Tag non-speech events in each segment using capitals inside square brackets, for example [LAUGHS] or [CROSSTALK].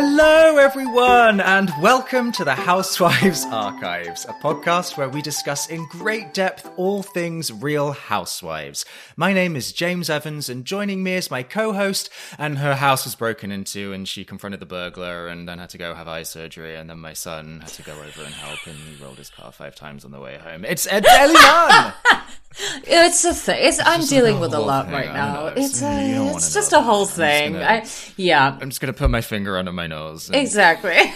Hello, everyone, and welcome to the Housewives [LAUGHS] Archives, a podcast where we discuss in great depth all things real housewives. My name is James Evans, and joining me is my co host, and her house was broken into, and she confronted the burglar and then had to go have eye surgery, and then my son had to go over and help, and he rolled his car five times on the way home. It's Ellie Nunn! [LAUGHS] It's a thing. It's, I'm dealing with a lot thing, right now. It's a, it's know just a whole it. I'm just thing. gonna- I, yeah, I'm just gonna put my finger under my nose. exactly. [LAUGHS]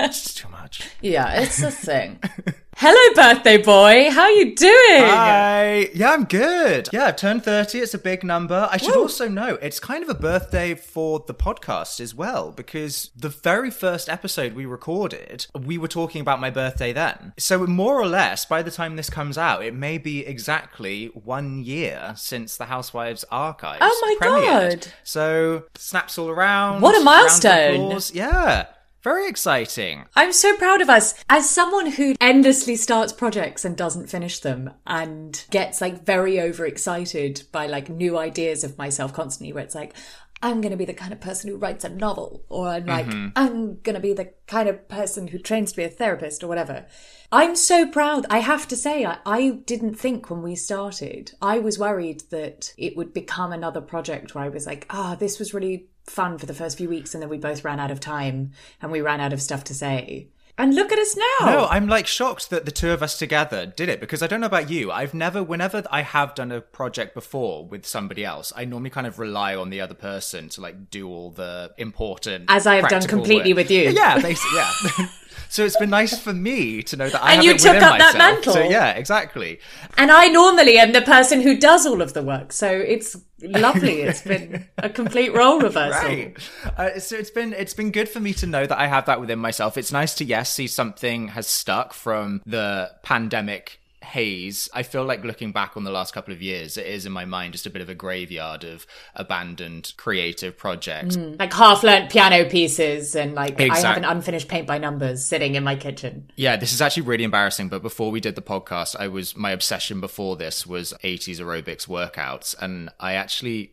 It's just too much. yeah, it's a thing. [LAUGHS] Hello, birthday boy. How are you doing? Hi. Yeah, I'm good. Yeah, I've turned 30. It's a big number. I should also know it's kind of a birthday for the podcast as well, because the very first episode we recorded, we were talking about my birthday then. So, more or less, by the time this comes out, it may be exactly one year since the Housewives Archives. Oh my premiered. God. So, snaps all around. What a milestone. Yeah. Very exciting. I'm so proud of us. As someone who endlessly starts projects and doesn't finish them and gets like very overexcited by like new ideas of myself constantly, where it's like, I'm going to be the kind of person who writes a novel, or I'm like, mm-hmm. I'm going to be the kind of person who trains to be a therapist, or whatever. I'm so proud. I have to say, I, I didn't think when we started, I was worried that it would become another project where I was like, ah, this was really fun for the first few weeks, and then we both ran out of time and we ran out of stuff to say. And look at us now. No, I'm like shocked that the two of us together did it because I don't know about you. I've never, whenever I have done a project before with somebody else, I normally kind of rely on the other person to like do all the important. As I have done completely work. with you. Yeah, basically, yeah. [LAUGHS] so it's been nice for me to know that I And you it took up that myself. mantle. So yeah, exactly. And I normally am the person who does all of the work. So it's lovely. [LAUGHS] It's been a complete role [LAUGHS] reversal. Right. Uh, so it's been it's been good for me to know that I have that within myself. It's nice to yes see something has stuck from the pandemic haze. I feel like looking back on the last couple of years, it is in my mind just a bit of a graveyard of abandoned creative projects. Mm. Like half learnt piano pieces and like I have an unfinished paint by numbers sitting in my kitchen. Yeah, this is actually really embarrassing. But before we did the podcast, I was my obsession before this was 80s aerobics workouts, and I actually.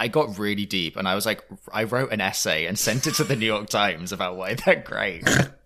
I got really deep and I was like, I wrote an essay and sent it to the New York Times about why they're great. [LAUGHS]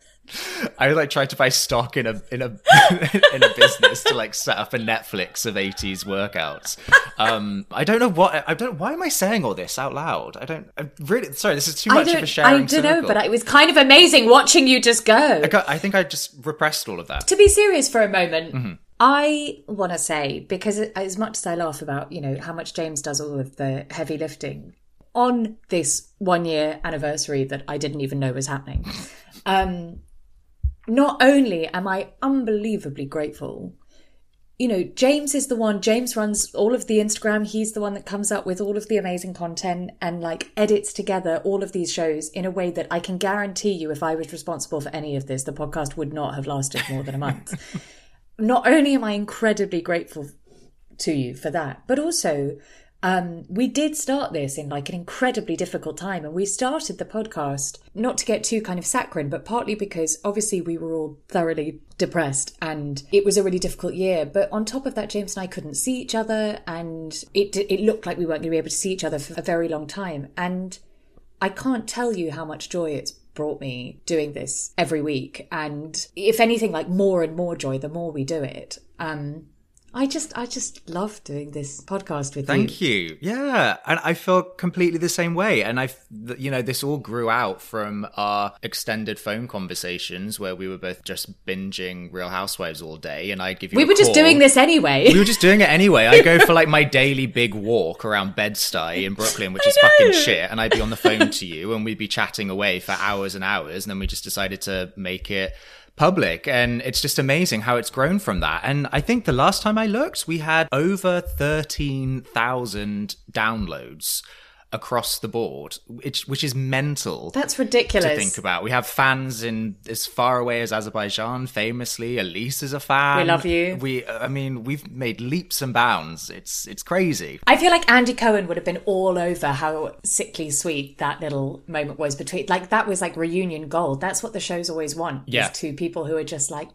I like tried to buy stock in a in a [LAUGHS] in a business to like set up a Netflix of 80s workouts. Um, I don't know what I don't. Why am I saying all this out loud? I don't. I'm really sorry. This is too much of a sharing. I don't know, but it was kind of amazing watching you just go. I, got, I think I just repressed all of that. to be serious for a moment, Mm-hmm. I want to say because as much as I laugh about you know how much James does all of the heavy lifting on this one year anniversary that I didn't even know was happening. Um, not only am I unbelievably grateful, you know, James is the one, James runs all of the Instagram. He's the one that comes up with all of the amazing content and like edits together all of these shows in a way that I can guarantee you, if I was responsible for any of this, the podcast would not have lasted more than a month. [LAUGHS] not only am I incredibly grateful to you for that, but also um, we did start this in like an incredibly difficult time, and we started the podcast not to get too kind of saccharine, but partly because obviously we were all thoroughly depressed and it was a really difficult year. But on top of that, James and I couldn't see each other, and it it looked like we weren't going to be able to see each other for a very long time. And I can't tell you how much joy it's brought me doing this every week, and if anything, like more and more joy the more we do it. Um, I just, I just love doing this podcast with you. Thank you. Yeah, and I feel completely the same way. And I, you know, this all grew out from our extended phone conversations where we were both just binging Real Housewives all day, and I'd give you. We were just doing this anyway. We were just doing it anyway. I go for like my [LAUGHS] daily big walk around Bed-Stuy in Brooklyn, which is fucking shit, and I'd be on the phone to you, and we'd be chatting away for hours and hours, and then we just decided to make it public and it's just amazing how it's grown from that. And i think the last time i looked we had over 13,000 downloads across the board, which which is mental. That's ridiculous to think about. We have fans in as far away as Azerbaijan. Famously, Elise is a fan. We love you. We, I mean, we've made leaps and bounds. It's it's crazy. I feel like Andy Cohen would have been all over how sickly sweet that little moment was between. Like that was like reunion gold. That's what the shows always want. Yeah. Is two people who are just like,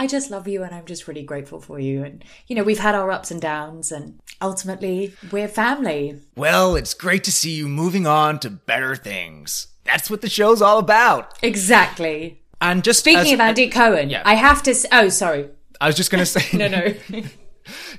I just love you and I'm just really grateful for you. And, you know, we've had our ups and downs and ultimately we're family. Well, it's great to see you moving on to better things. That's what the show's all about. Exactly. And just Speaking as- of Andy Cohen, yeah. I have to. Oh, sorry. I was just going [LAUGHS] to say, No, no. [LAUGHS]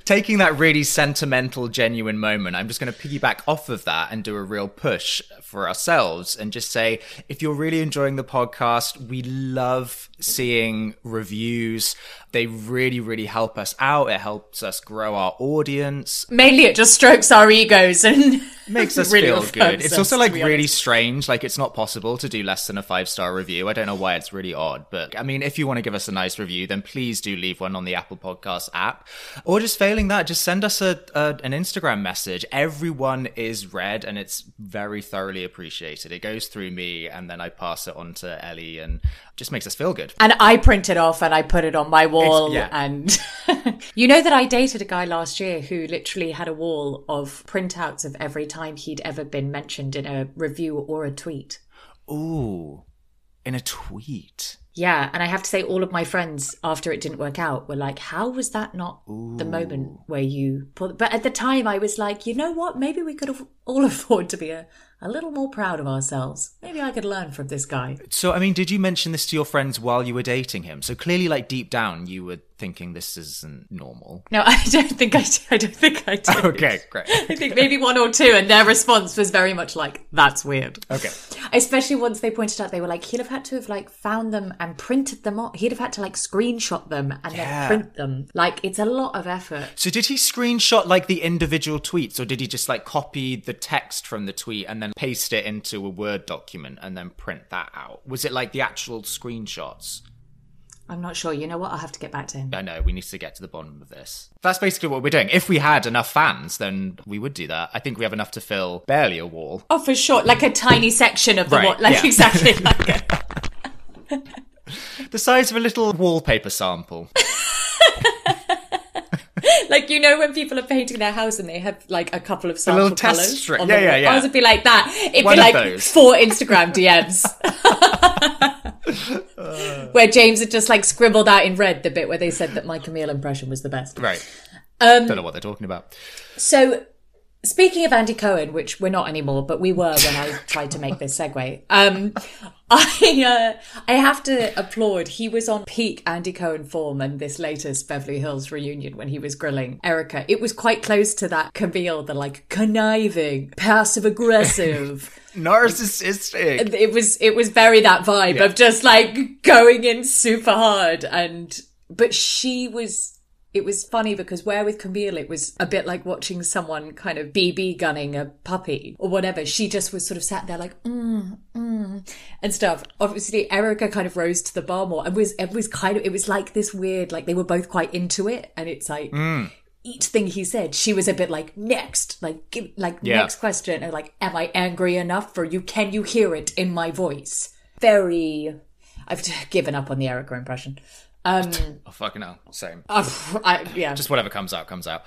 taking that really sentimental, genuine moment, I'm just going to piggyback off of that and do a real push for ourselves and just say if you're really enjoying the podcast, we love seeing reviews. They really, really help us out. It helps us grow our audience, Mainly it just strokes our egos and [LAUGHS] makes us really feel good. It's also like really honest. strange. Like it's not possible to do less than a five star review. I don't know why it's really odd, but I mean, if you want to give us a nice review, then please do leave one on the Apple Podcast app, or just failing that, just send us a, a an Instagram message. Everyone is read, and it's very thoroughly appreciated. It goes through me, and then I pass it on to Ellie, and just makes us feel good. And I print it off and I put it on my wall. yeah. And [LAUGHS] you know that I dated a guy last year who literally had a wall of printouts of every time he'd ever been mentioned in a review or a tweet. Ooh, in a tweet. Yeah, and I have to say, all of my friends after it didn't work out were like, "How was that not the moment where you?" Pulled? But at the time, I was like, you know what? Maybe we could all [LAUGHS] afford to be a, a little more proud of ourselves. Maybe I could learn from this guy. So, I mean, did you mention this to your friends while you were dating him? So clearly, like deep down, you were thinking this isn't normal. No, [LAUGHS] I don't think I. I don't think I did. [LAUGHS] Okay, great. I think maybe one or two, and their response was very much like, "That's weird." Okay. Especially once they pointed out, they were like, "He'd have had to have like found them and printed them off. He'd have had to like screenshot them and Yeah. then print them. Like, it's a lot of effort." So did he screenshot like the individual tweets or did he just like copy the text from the tweet and then paste it into a Word document and then print that out? Was it like the actual screenshots? I'm not sure. You know what? I'll have to get back to him. I know, we need to get to the bottom of this. That's basically what we're doing. If we had enough fans, then we would do that. I think we have enough to fill barely a wall. Oh, for sure. Like a tiny section of the Right, wall. Like yeah. exactly like a, [LAUGHS] [LAUGHS] The size of a little wallpaper sample. like you know when people are painting their house and they have like a couple of sample little test colours. Yeah, yeah, yeah. Ours would be like that. It'd One be like those. four Instagram DMs. [LAUGHS] where James had just like scribbled out in red the bit where they said that my Camille impression was the best. Right. Um, Don't know what they're talking about. So, speaking of Andy Cohen, which we're not anymore, but we were when I tried to make this segue, um, [LAUGHS] I uh, I have to applaud. He was on peak Andy Cohen form in this latest Beverly Hills reunion when he was grilling Erika. It was quite close to that Camille, the like conniving, passive aggressive. [LAUGHS] Narcissistic. it was it was very that vibe of just like going in super hard and but she was it was funny because where with Camille it was a bit like watching someone kind of BB gunning a puppy or whatever. She just was sort of sat there like mm, mm, and stuff. Obviously, Erika kind of rose to the bar more and was it was kind of it was like this weird like they were both quite into it and it's like each thing he said, she was a bit like next, like give, like Yeah. next question, and like, am I angry enough for you? Can you hear it in my voice? Very, I've [LAUGHS] given up on the Erika impression. Um, Oh, fucking hell. Same. uh, [LAUGHS] I, yeah, Just whatever comes out, comes out.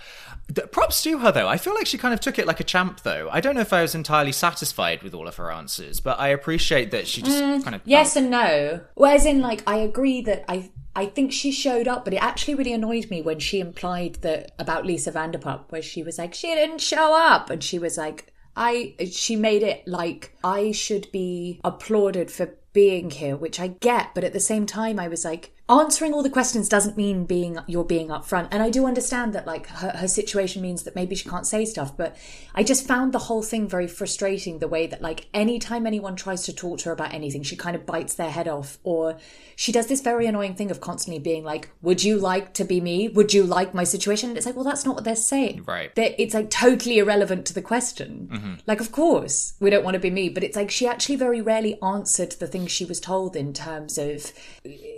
The- props to her, though. I feel like she kind of took it like a champ, though. I don't know if I was entirely satisfied with all of her answers, but I appreciate that she just kind of. yes and no. Whereas in like, I agree that I. I think she showed up, but it actually really annoyed me when she implied that about Lisa Vanderpump, where she was like, she didn't show up, and she was like, I. She made it like I should be applauded for being here, which I get, but at the same time, I was like, answering all the questions doesn't mean being you're being upfront, and I do understand that like her, her situation means that maybe she can't say stuff, but I just found the whole thing very frustrating. The way that like anytime anyone tries to talk to her about anything, she kind of bites their head off, or she does this very annoying thing of constantly being like, "Would you like to be me? Would you like my situation?" And it's like, well, that's not what they're saying, Right. That it's like totally irrelevant to the question. Mm-hmm. Like, of course, we don't want to be me, but it's like she actually very rarely answered the things she was told in terms of,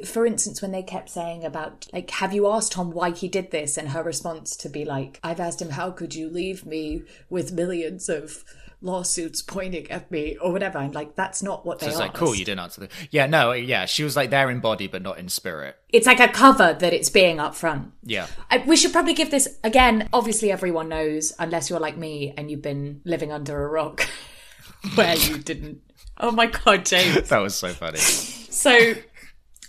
for instance, when they kept saying about, like, have you asked Tom why he did this? And her response to be like, I've asked him, how could you leave me with millions of lawsuits pointing at me or whatever? I'm like, that's not what they So it's like, cool, you didn't answer the. Yeah, no, yeah, she was like there in body, but not in spirit. It's like a cover that it's being upfront. Yeah. I, we should probably give this again. Obviously, everyone knows, unless you're like me and you've been living under a rock [LAUGHS] where you didn't. Oh my god, James! [LAUGHS] That was so funny. So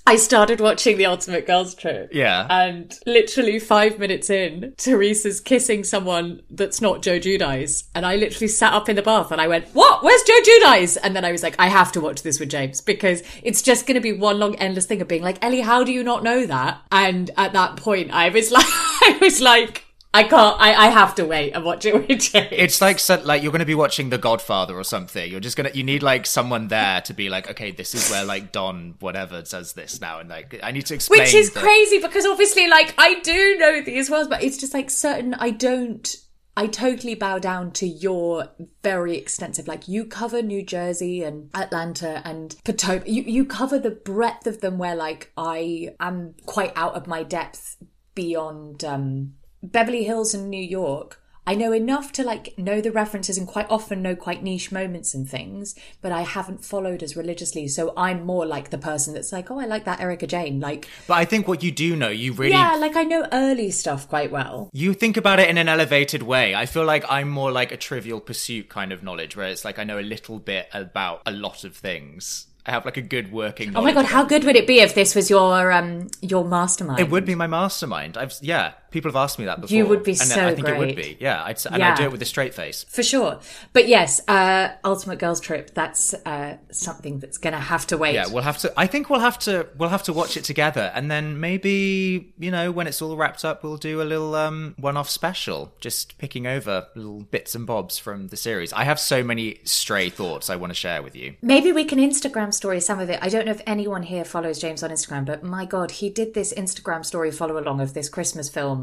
I started watching The Ultimate Girls Trip. Yeah. And literally five minutes in, Teresa's kissing someone that's not Joe Giudice. And I literally sat up in the bath and I went, What? Where's Joe Giudice? And then I was like, I have to watch this with James because it's just going to be one long endless thing of being like, Ellie, how do you not know that? And at that point, I was [LAUGHS] like, I was like, I can't, I, I have to wait and watch it with James. It's like so- like you're going to be watching The Godfather or something. You're just gonna you need like someone there to be like, okay, this is where like Don whatever does this now, and like I need to explain. Which is that- crazy because obviously, like, I do know these worlds, but it's just like certain, I don't, I totally bow down to your very extensive, like, you cover New Jersey and Atlanta and Potomac. You, you cover the breadth of them where, like, I am quite out of my depth beyond um, Beverly Hills and New York. I know enough to like know the references and quite often know quite niche moments and things, but I haven't followed as religiously. So I'm more like the person that's like, oh, I like that Erika Jayne. Like, But I think what you do know, you really yeah, like I know early stuff quite well. you think about it in an elevated way. I feel like I'm more like a trivial pursuit kind of knowledge, where it's like I know a little bit about a lot of things. I have like a good working. Oh my god, how good would it be if this was your um your mastermind? It would be my mastermind. I've yeah, people have asked me that before. You would be and so I think it would be. Yeah, I'd, and Yeah. I'd do it with a straight face. for sure. But yes, uh Ultimate Girls Trip, that's uh something that's gonna have to wait. Yeah, we'll have to. I think we'll have to. We'll have to watch it together, and then maybe you know when it's all wrapped up, we'll do a little um one-off special, just picking over little bits and bobs from the series. I have so many stray thoughts I want to share with you. Maybe we can Instagram story some of it. I don't know if anyone here follows James on Instagram, but my God, he did this Instagram story follow along of this Christmas film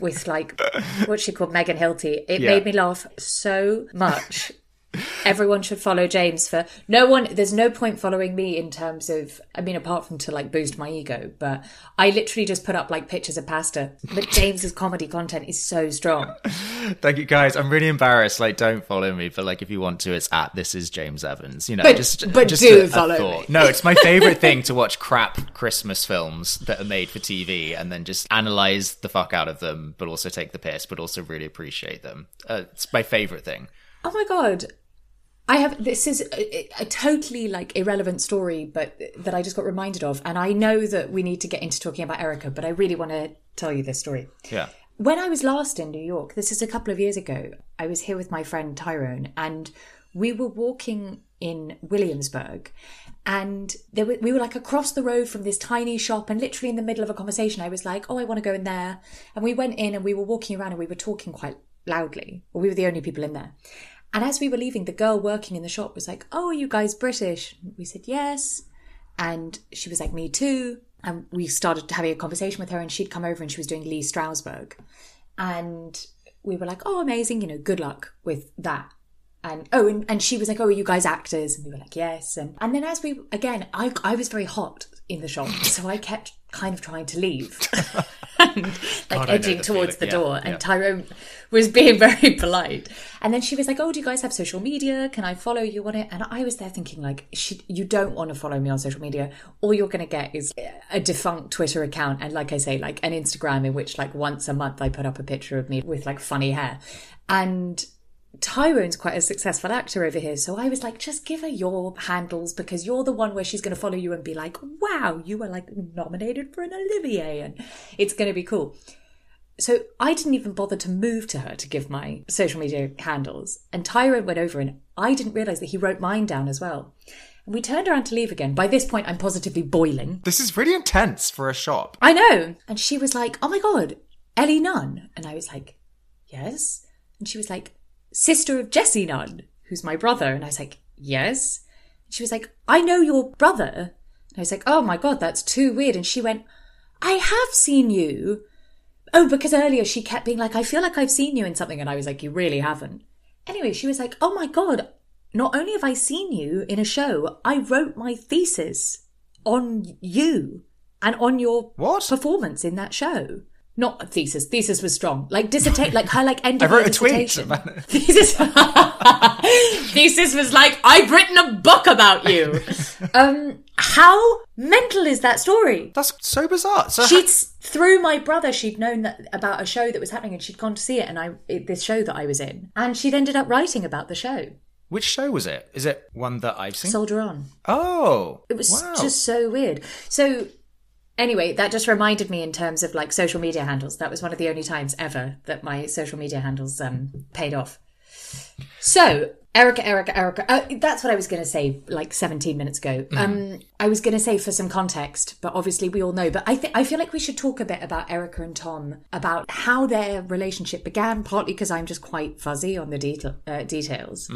with like what she called Megan Hilty. It Yeah. made me laugh so much. Everyone should follow James for no one. There's no point following me in terms of, I mean, apart from to like boost my ego, but I literally just put up like pictures of pasta. But James's comedy content is so strong. [LAUGHS] Thank you, guys. I'm really embarrassed. Like, don't follow me, but like, if you want to, it's at this is James Evans. You know, But- just but just do a- a follow thought. me. No, it's my [LAUGHS] favorite thing to watch crap Christmas films that are made for TV and then just analyze the fuck out of them, but also take the piss, but also really appreciate them. Uh, it's my favorite thing. Oh my god. I have this is a, a totally like irrelevant story, but that I just got reminded of, and I know that we need to get into talking about Erika, but I really want to tell you this story. Yeah. When I was last in New York, this is a couple of years ago, I was here with my friend Tyrone, and we were walking in Williamsburg, and there were, we were like across the road from this tiny shop, and literally in the middle of a conversation, I was like, "Oh, I want to go in there," and we went in, and we were walking around, and we were talking quite loudly. We were the only people in there. And as we were leaving, the girl working in the shop was like, Oh, are you guys British? We said, Yes. And she was like, Me too. And we started having a conversation with her, and she'd come over and she was doing Lee Strasberg. And we were like, Oh, amazing, you know, good luck with that. And oh, and, and she was like, Oh, are you guys actors? And we were like, Yes. And and then as we again, I I was very hot in the shop, so I kept kind of trying to leave. [LAUGHS] and like God, edging the towards the feeling. Yeah, door. And yeah. Tyrone was being [LAUGHS] very polite. And then she was like, Oh, do you guys have social media? Can I follow you on it? And I was there thinking, like, she, you don't want to follow me on social media. All you're going to get is a defunct Twitter account. And like I say, like an Instagram in which, like, once a month I put up a picture of me with like funny hair. And Tyrone's quite a successful actor over here. So I was like, just give her your handles because you're the one where she's going to follow you and be like, wow, you were like nominated for an Olivier and it's going to be cool. So I didn't even bother to move to her to give my social media handles. And Tyrone went over and I didn't realize that he wrote mine down as well. And we turned around to leave again. By this point, I'm positively boiling. This is really intense for a shop. I know. And she was like, oh my God, Ellie Nunn. And I was like, yes. And she was like, sister of Jesse Nunn, who's my brother. And I was like, yes. And she was like, I know your brother. And I was like, oh my God, that's too weird. And she went, I have seen you. Oh, because earlier she kept being like, I feel like I've seen you in something. And I was like, you really haven't. Anyway, she was like, oh my God, not only have I seen you in a show, I wrote my thesis on you. and on your What? performance in that show. Not a thesis. Thesis was strong. Like dissertation, like her like end [LAUGHS] I of year wrote a tweet about it. [LAUGHS] Thesis. [LAUGHS] thesis was like, I've written a book about you. um, how mental is that story? That's so bizarre. So She'd through my brother, she'd known that about a show that was happening, and she'd gone to see it, and I it, this show that I was in, and she'd ended up writing about the show. which show was it? Is it one that I've seen? Soldier on. oh, It was wow. just so weird. So anyway, that just reminded me in terms of like social media handles. That was one of the only times ever that my social media handles um paid off. So Erika, Erika, Erika. Uh, that's what I was going to say like 17 minutes ago. Um, I was going to say for some context, but obviously we all know. But I think I feel like we should talk a bit about Erika and Tom about how their relationship began. Partly because I'm just quite fuzzy on the uh, details,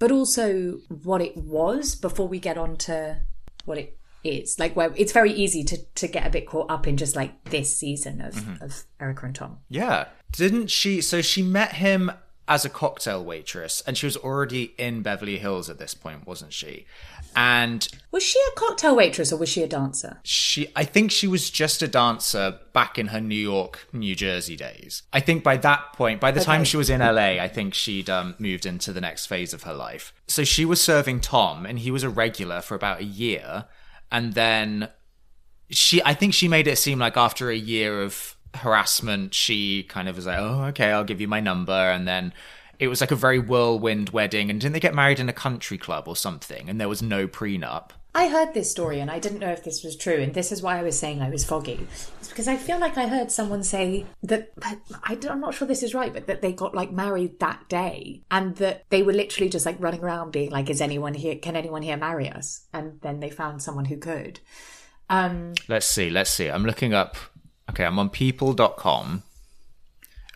but also what it was before we get on to what it is. Like where it's very easy to to get a bit caught up in just like this season of of Erika and Tom. Yeah. Didn't she? So she met him as a cocktail waitress, and she was already in Beverly Hills at this point, wasn't she? And Was she a cocktail waitress or was she a dancer? she, I think she was just a dancer back in her New York, New Jersey days. I think by that point, by the time she was in LA, I think she'd um, moved into the next phase of her life. So she was serving Tom, and he was a regular for about a year, and then she I think she made it seem like after a year of harassment, she kind of was like, "Oh, okay, I'll give you my number," and then it was like a very whirlwind wedding. And didn't they get married in a country club or something? And there was no prenup. I heard this story and I didn't know if this was true, and this is why I was saying I was foggy. It's because I feel like I heard someone say that I don't- I'm not sure this is right, but that they got like married that day, and that they were literally just like running around being like, "Is anyone here? Can anyone here marry us?" And then they found someone who could. Um, Let's see. Let's see. I'm looking up. Okay, I'm on people.com.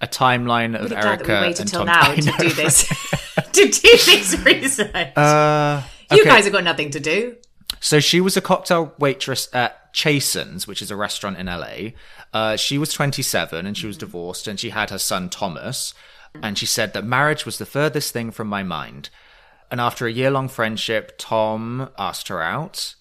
A timeline of glad Erika that we waited and Tom. now to do this, [LAUGHS] [LAUGHS] to do this research. Uh, you guys have got nothing to do. So she was a cocktail waitress at Chasen's, which is a restaurant in LA. Uh, she was 27 and she was divorced and she had her son Thomas. And she said that marriage was the furthest thing from my mind. And after a year long friendship, Tom asked her out.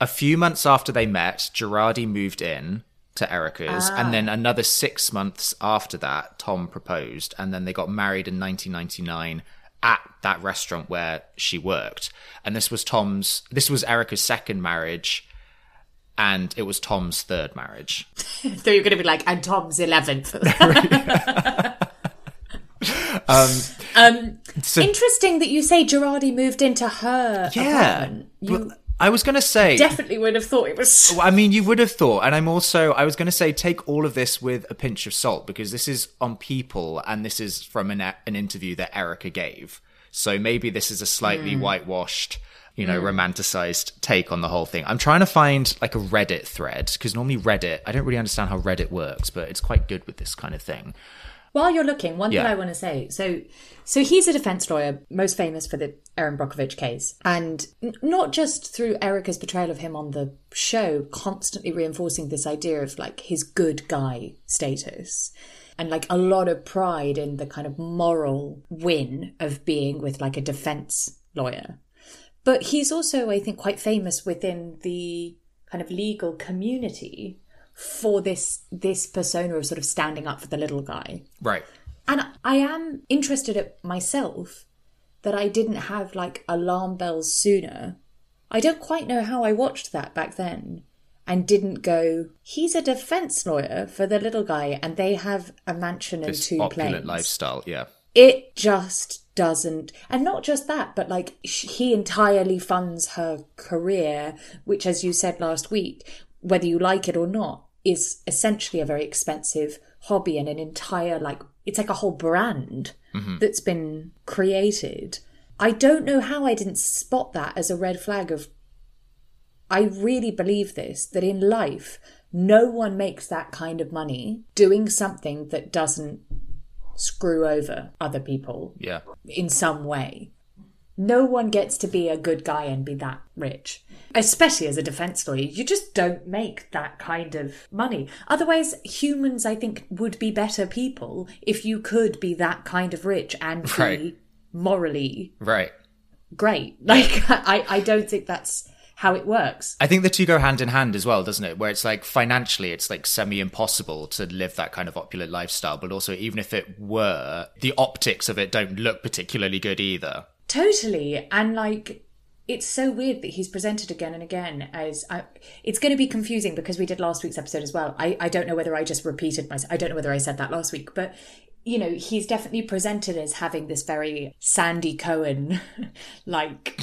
A few months after they met, Girardi moved in to Erika's. And then another six months after that, Tom proposed. And then they got married in 1999 at that restaurant where she worked. And this was Tom's, this was Erika's second marriage. And it was Tom's third marriage. [LAUGHS] So you're going to be like, and Tom's eleventh. [LAUGHS] [LAUGHS] um, So, interesting that you say Girardi moved into her yeah. apartment. You I was going to say. definitely would have thought it was. I mean, you would have thought, and I'm also, I was going to say, take all of this with a pinch of salt because this is on People, and this is from an an interview that Erika gave. So maybe this is a slightly hmm. whitewashed, you know, hmm. romanticized take on the whole thing. I'm trying to find like a Reddit thread because normally Reddit, I don't really understand how Reddit works, but it's quite good with this kind of thing. While you're looking, one Yeah. thing I want to say. So, so he's a defense lawyer, most famous for the Erin Brockovich case, and n- not just through Erika's portrayal of him on the show, constantly reinforcing this idea of like his good guy status. And like a lot of pride in the kind of moral win of being with like a defense lawyer. But he's also, I think, quite famous within the kind of legal community for this this persona of sort of standing up for the little guy. Right. And I am interested at myself that I didn't have like alarm bells sooner. I don't quite know how I watched that back then and didn't go, he's a defense lawyer for the little guy and they have a mansion and This two opulent planes lifestyle. Yeah. it just doesn't and not just that but like sh- he entirely funds her career which as you said last week whether you like it or not is essentially a very expensive hobby and an entire like it's like a whole brand mm-hmm. that's been created i don't know how i didn't spot that as a red flag of I really believe this that in life, no one makes that kind of money doing something that doesn't screw over other people Yeah. in some way. No one gets to be a good guy and be that rich. Especially as a defense lawyer, you just don't make that kind of money. Otherwise, humans, I think, would be better people if you could be that kind of rich and be Right. morally Right. great. [LAUGHS] Like I, I don't think that's how it works. I think the two go hand in hand as well, doesn't it? Where it's like financially, it's like semi impossible to live that kind of opulent lifestyle, but also even if it were, the optics of it don't look particularly good either. Totally. And like, it's so weird that he's presented again and again as I, it's going to be confusing because we did last week's episode as well. I, I don't know whether I just repeated myself. I don't know whether I said that last week, but you know, he's definitely presented as having this very Sandy Cohen, [LAUGHS] like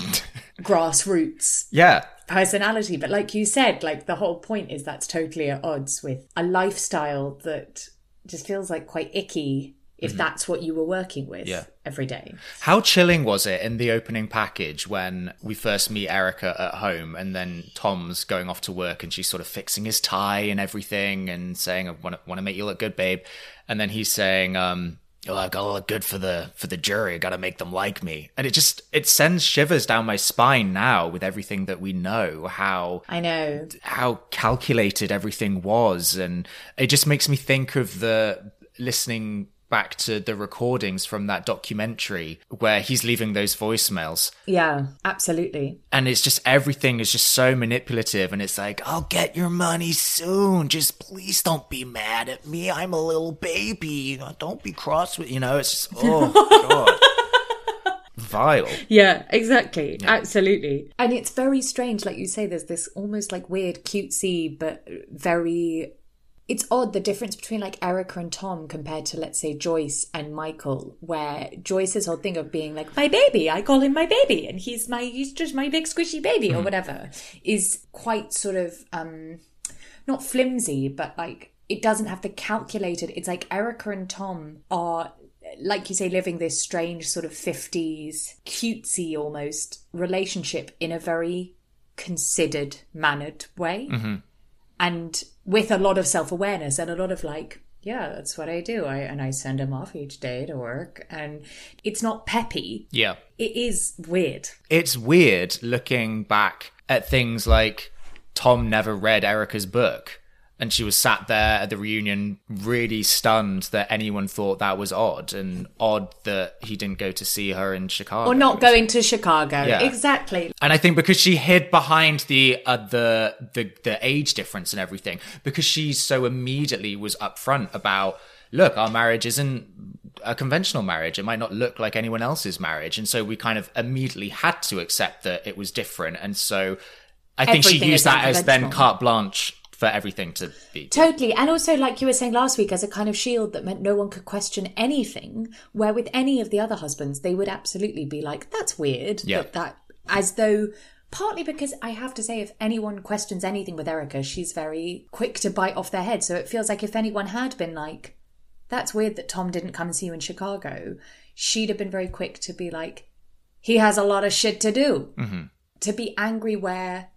grassroots [LAUGHS] Yeah. personality. But like you said, like the whole point is that's totally at odds with a lifestyle that just feels like quite icky if that's what you were working with Yeah. every day. How chilling was it in the opening package when we first meet Erika at home and then Tom's going off to work and she's sort of fixing his tie and everything and saying, I want to, to make you look good, babe. And then he's saying, um, oh, I gotta look good for the for the jury. I gotta make them like me, and it just it sends shivers down my spine now with everything that we know. How I know. how calculated everything was and it just makes me think of the listening back to the recordings from that documentary where he's leaving those voicemails Yeah, absolutely. and it's just everything is just so manipulative and it's like i'll get your money soon just please don't be mad at me i'm a little baby don't be cross with you know it's just [LAUGHS] oh god vile Yeah, exactly. Absolutely. And it's very strange, like you say, there's this almost like weird, cutesy, but very. It's odd the difference between like Erika and Tom compared to, let's say, Joyce and Michael, where Joyce's whole thing of being like, my baby, I call him my baby, and he's my, he's just my big squishy baby, or whatever, is quite sort of, um, not flimsy, but like, it doesn't have the calculated. It's like Erika and Tom are like you say, living this strange sort of 50s, cutesy almost relationship in a very considered, mannered way. And with a lot of self awareness and a lot of like, yeah, that's what I do. I and I send him off each day to work. And it's not peppy. yeah It is weird. it's weird looking back at things like Tom never read Erika's book. And she was sat there at the reunion, really stunned that anyone thought that was odd, and odd that he didn't go to see her in Chicago. Or not going to Chicago. Yeah. Exactly. And I think because she hid behind the uh, the the the age difference and everything, because she so immediately was upfront about, look, our marriage isn't a conventional marriage. It might not look like anyone else's marriage, and so we kind of immediately had to accept that it was different. And so I think she used that as then carte blanche for everything to be. Totally. And also, like you were saying last week, as a kind of shield that meant no one could question anything, where with any of the other husbands, they would absolutely be like, that's weird. Yeah. That, that as though, partly because I have to say, if anyone questions anything with Erika, she's very quick to bite off their head. So it feels like if anyone had been like, that's weird that Tom didn't come and see you in Chicago, she'd have been very quick to be like, he has a lot of shit to do. Mm-hmm. To be angry where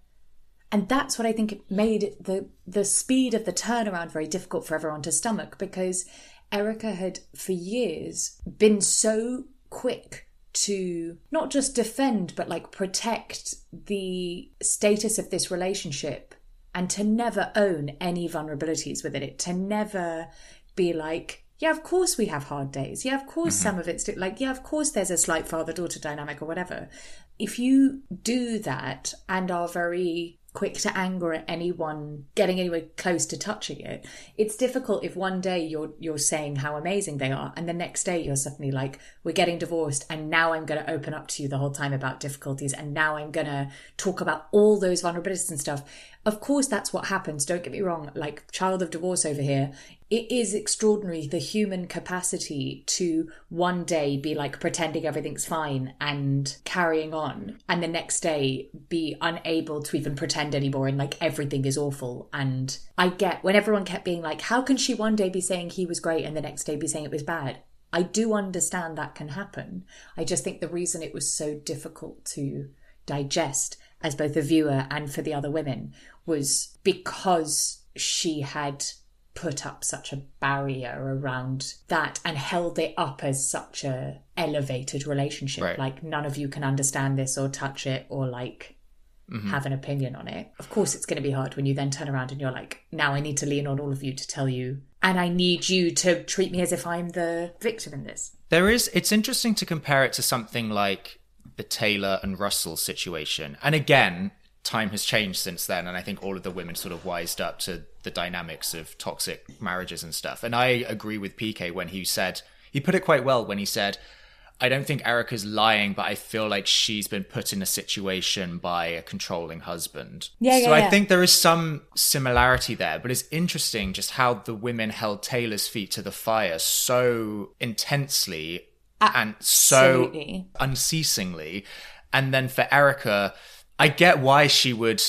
and that's what I think made the the speed of the turnaround very difficult for everyone to stomach because Erika had for years been so quick to not just defend but like protect the status of this relationship and to never own any vulnerabilities within it. To never be like yeah of course we have hard days. Yeah of course mm-hmm. some of it's like yeah of course there's a slight father daughter dynamic or whatever. If you do that and are very quick to anger at anyone getting anywhere close to touching it it's difficult if one day you're you're saying how amazing they are and the next day you're suddenly like we're getting divorced and now i'm going to open up to you the whole time about difficulties and now i'm going to talk about all those vulnerabilities and stuff. Of course that's what happens. Don't get me wrong like child of divorce over here it is extraordinary the human capacity to one day be like pretending everything's fine and carrying on and the next day be unable to even pretend anymore and like everything is awful. And i get when everyone kept being like how can she one day be saying he was great and the next day be saying it was bad? I do understand that can happen. I just think the reason it was so difficult to digest as both a viewer and for the other women was because she had put up such a barrier around that and held it up as such a elevated relationship Right. like none of you can understand this or touch it or like mm-hmm. have an opinion on it of course it's going to be hard when you then turn around and you're like now i need to lean on all of you to tell you and i need you to treat me as if i'm the victim in this There is. It's interesting to compare it to something like the Taylor and Russell situation. And again, time has changed since then, and I think all of the women sort of wised up to the dynamics of toxic marriages and stuff. And I agree with PK when he said he put it quite well when he said. I don't think Erika's lying, but I feel like she's been put in a situation by a controlling husband. Yeah, so yeah, I yeah. think there is some similarity there, but it's interesting just how the women held Taylor's feet to the fire so intensely and so unceasingly. And then for Erika, I get why she would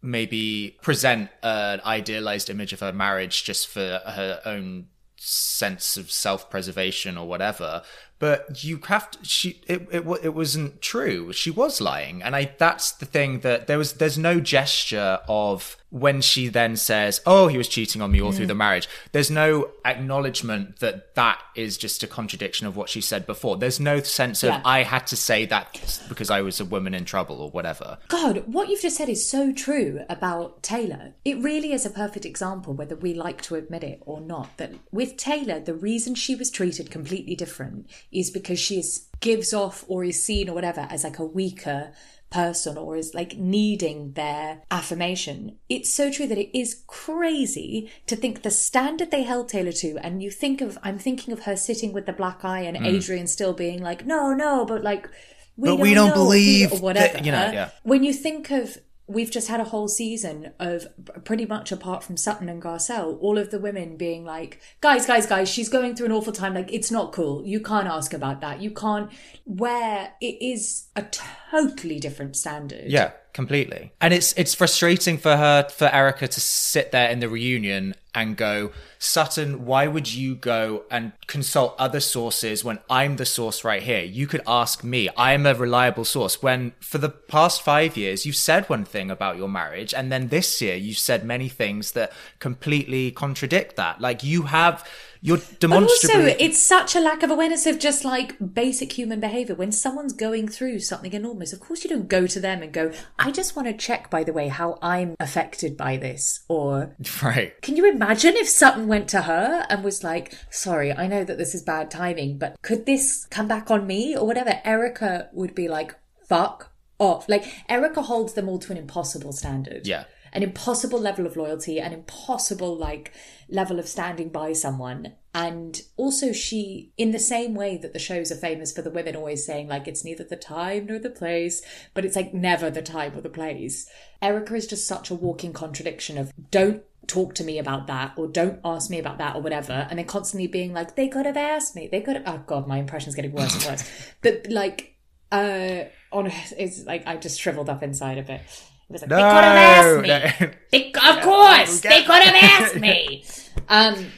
maybe present an idealized image of her marriage just for her own sense of self-preservation or whatever but you have to she it, it it wasn't true. She was lying. And i that's the thing that there was there's no gesture of when she then says oh he was cheating on me all Mm. through the marriage there's no acknowledgement that that is just a contradiction of what she said before there's no sense of i had to say that because i was a woman in trouble or whatever God, what you've just said is so true about Taylor. It really is a perfect example, whether we like to admit it or not, that with Taylor, the reason she was treated completely different is because she is, gives off or is seen or whatever as like a weaker person or is like needing their affirmation. It's so true that it is crazy to think the standard they held Taylor to, and you think of, I'm thinking of her sitting with the black eye and hmm. Adrienne still being like, no, no, but like, we But don't we don't know, believe or that- whatever. you know, yeah. When you think of, we've just had a whole season of pretty much apart from Sutton and Garcelle, all of the women being like, guys, guys, guys, she's going through an awful time. Like, it's not cool. You can't ask about that. You can't, where it is a totally different standard. Yeah, completely. And it's it's frustrating for her for Erika to sit there in the reunion and go, Sutton, why would you go and consult other sources when I'm the source right here? You could ask me. I'm a reliable source. When for the past five years you've said one thing about your marriage, and then this year you've said many things that completely contradict that. Like you have you're But also, it's such a lack of awareness of just like basic human behavior. When someone's going through something enormous, of course you don't go to them and go, I just want to check, by the way, how I'm affected by this. Or [LAUGHS] right. can you imagine if Sutton went to her and was like, sorry, I know that this is bad timing, but could this come back on me or whatever? Erika would be like, fuck off. Like, Erika holds them all to an impossible standard Yeah. An impossible level of loyalty, an impossible like level of standing by someone. And also she in the same way that the shows are famous for the women always saying like it's neither the time nor the place, but it's like never the time or the place. Erika is just such a walking contradiction of don't talk to me about that or don't ask me about that or whatever and then constantly being like they could have asked me they could have oh god my impression's getting worse and worse [LAUGHS] but like uh on it's like i just shriveled up inside a bit it was like they could have asked me no. [LAUGHS] they, of course, they could have asked me. [LAUGHS] Um,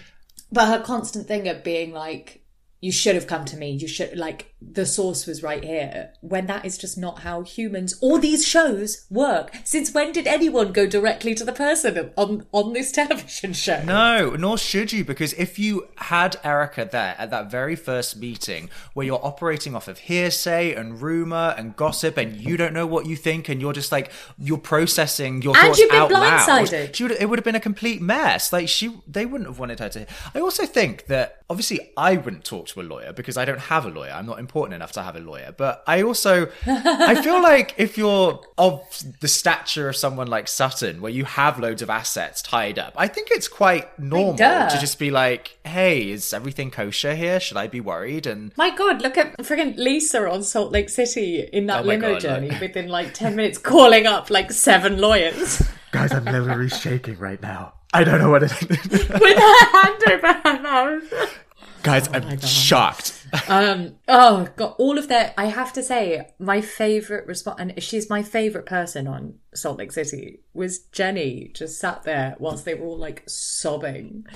but her constant thing of being like, "You should have come to me. You should like the source was right here." When that is just not how humans or these shows work. Since when did anyone go directly to the person on on this television show? No, nor should you, because if you had Erika there at that very first meeting where you're operating off of hearsay and rumor and gossip and you don't know what you think and you're just like you're processing your And thoughts you've been out loud, blindsided. she would, it would have been a complete mess. Like she, they wouldn't have wanted her to. I also think that obviously I wouldn't talk to a lawyer because I don't have a lawyer. I'm not important enough to have a lawyer. But I also, I feel [LAUGHS] like if you're of the stature of someone like Sutton, where you have loads of assets tied up, I think it's quite normal duh. to just be like, "Hey, is everything kosher here? Should I be worried?" And My God, look at friggin' Lisa on Salt Lake City in that Oh limo God, journey look. within like 10 minutes, calling up like seven lawyers guys, I'm literally shaking right now. I don't know what it is. [LAUGHS] with her hand over her mouth. guys, oh I'm shocked. Um, oh god, all of their. I have to say, my favorite response, and she's my favorite person on Salt Lake City, was Jenny. Just sat there whilst they were all like sobbing,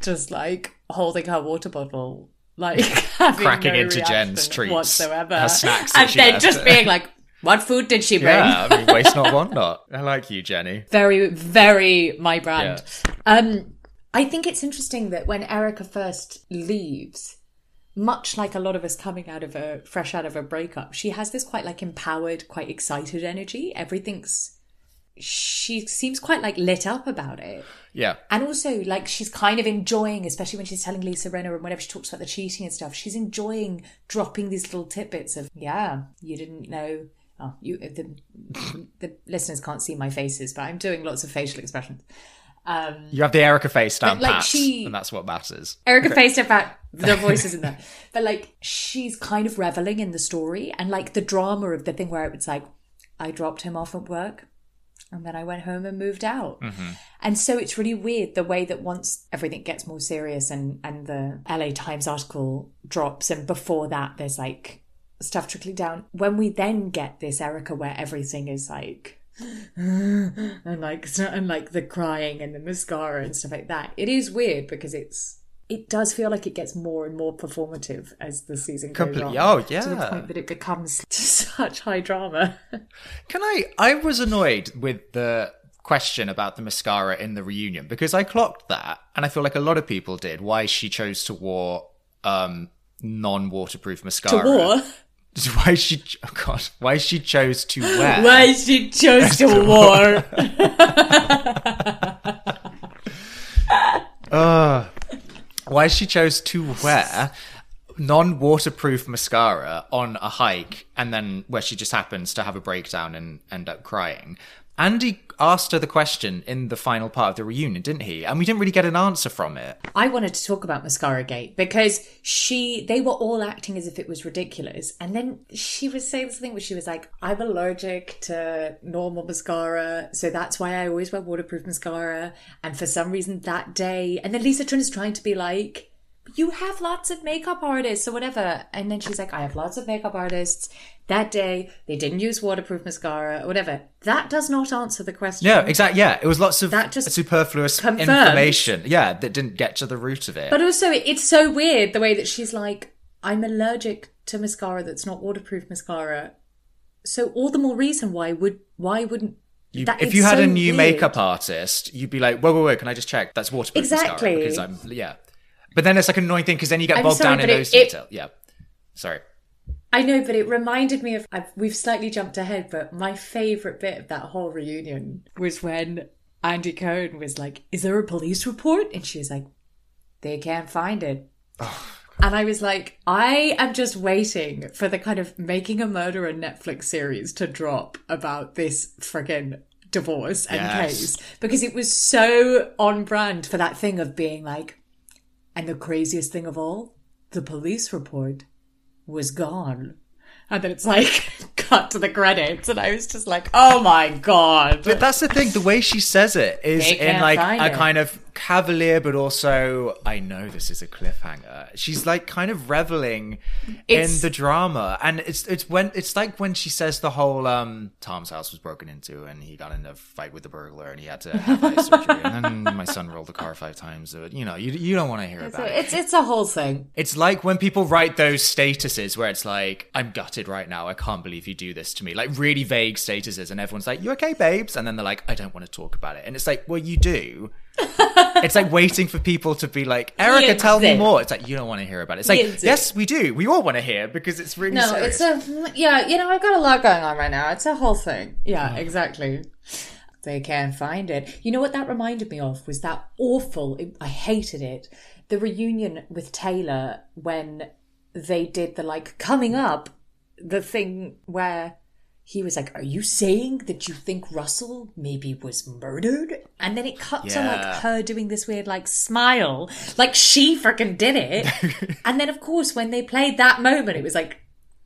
just like holding her water bottle, like [LAUGHS] Cracking no into Jen's treats, whatsoever, her snacks and then just being like, "What food did she bring?" Yeah, I mean, [LAUGHS] waste not, want not. I like you, Jenny. very very my brand um i think it's interesting that when erika first leaves much like a lot of us coming out of a fresh out of a breakup she has this quite like empowered quite excited energy everything's she seems quite like lit up about it Yeah. and also like she's kind of enjoying especially when she's telling lisa rinna and whenever she talks about the cheating and stuff she's enjoying dropping these little tidbits of yeah you didn't know Oh, you the, the listeners can't see my faces, but I'm doing lots of facial expressions. Um, You have the Erika face down like, pat, she- and that's what matters. Erika faced her back. The [LAUGHS] voice isn't there, but like she's kind of reveling in the story and like the drama of the thing where it was like, I dropped him off at work, and then I went home and moved out. And so it's really weird the way that once everything gets more serious and and the LA Times article drops, and before that there's like stuff trickling down. When we then get this Erika where everything is like [LAUGHS] and like and like the crying and the mascara and stuff like that. It is weird because it's it does feel like it gets more and more performative as the season goes on. oh, yeah, To the point that it becomes [LAUGHS] such high drama. Can I? I was annoyed with the question about the mascara in the reunion because I clocked that, and I feel like a lot of people did. Why she chose to wear um, non-waterproof to mascara? war. [LAUGHS] Why she? Oh God! Why she chose to wear? Why she chose to war. [LAUGHS] Uh, why she chose to wear non-waterproof mascara on a hike and then where she just happens to have a breakdown and end up crying andy asked her the question in the final part of the reunion didn't he and we didn't really get an answer from it I wanted to talk about Mascara Gate because she they were all acting as if it was ridiculous. And then she was saying something where she was like, I'm allergic to normal mascara, so that's why I always wear waterproof mascara. And for some reason that day and then Lisa Rinna is trying to be like you have lots of makeup artists or whatever. And then she's like, I have lots of makeup artists. That day, they didn't use waterproof mascara or whatever. That does not answer the question. yeah exactly yeah it was lots of That just superfluous confirmed- information yeah that didn't get to the root of it But also, it's so weird the way that she's like, I'm allergic to mascara that's not waterproof mascara. So all the more reason why would why wouldn't You- that- if you had so a new weird. makeup artist, you'd be like, whoa, whoa, whoa, can I just check? That's waterproof Exactly. mascara because I'm, yeah. But then it's like an annoying thing because then you get I'm bogged sorry, down in it- those it- details. Yeah. Sorry. I know, but it reminded me of. I've, we've slightly jumped ahead, but my favourite bit of that whole reunion was when Andy Cohen was like, "Is there a police report?" And she was like, "They can't find it." Oh, and I was like, I am just waiting for the kind of making a murderer Netflix series to drop about this friggin' divorce and Yes. case because it was so on brand for that thing of being like, and the craziest thing of all, the police report was gone. And then it's like [LAUGHS] cut to the credits, and I was just like, "Oh my god!" But that's the thing. The way she says it is in like a it. kind of cavalier, but also I know this is a cliffhanger. She's like kind of reveling It's- in the drama, and it's it's when it's like when she says the whole um Tom's house was broken into, and he got in a fight with the burglar, and he had to have eye surgery, and then my son rolled the car five times. So, you know, you you don't want to hear about it. it's it's a whole thing. It's like when people write those statuses where it's like, I'm gutted right now. I can't believe you do this to me. Like really vague statuses. And everyone's like, You okay, babes? And then they're like, I don't want to talk about it. And it's like, Well, you do. It's like waiting for people to be like, [LAUGHS] Erika, tell me more. It's like, You don't want to hear about it. It's like, Yes, we do. We all want to hear because it's really No, serious. it's a yeah. You know, I've got a lot going on right now. It's a whole thing. Yeah, mm-hmm. exactly. They can't find it. You know what that reminded me of was that awful. I hated it. The reunion with Taylor when they did the like coming up, the thing where he was like, "Are you saying that you think Russell maybe was murdered?" And then it cut to like her doing this weird like smile, like she freaking did it. [LAUGHS] and then of course when they played that moment, it was like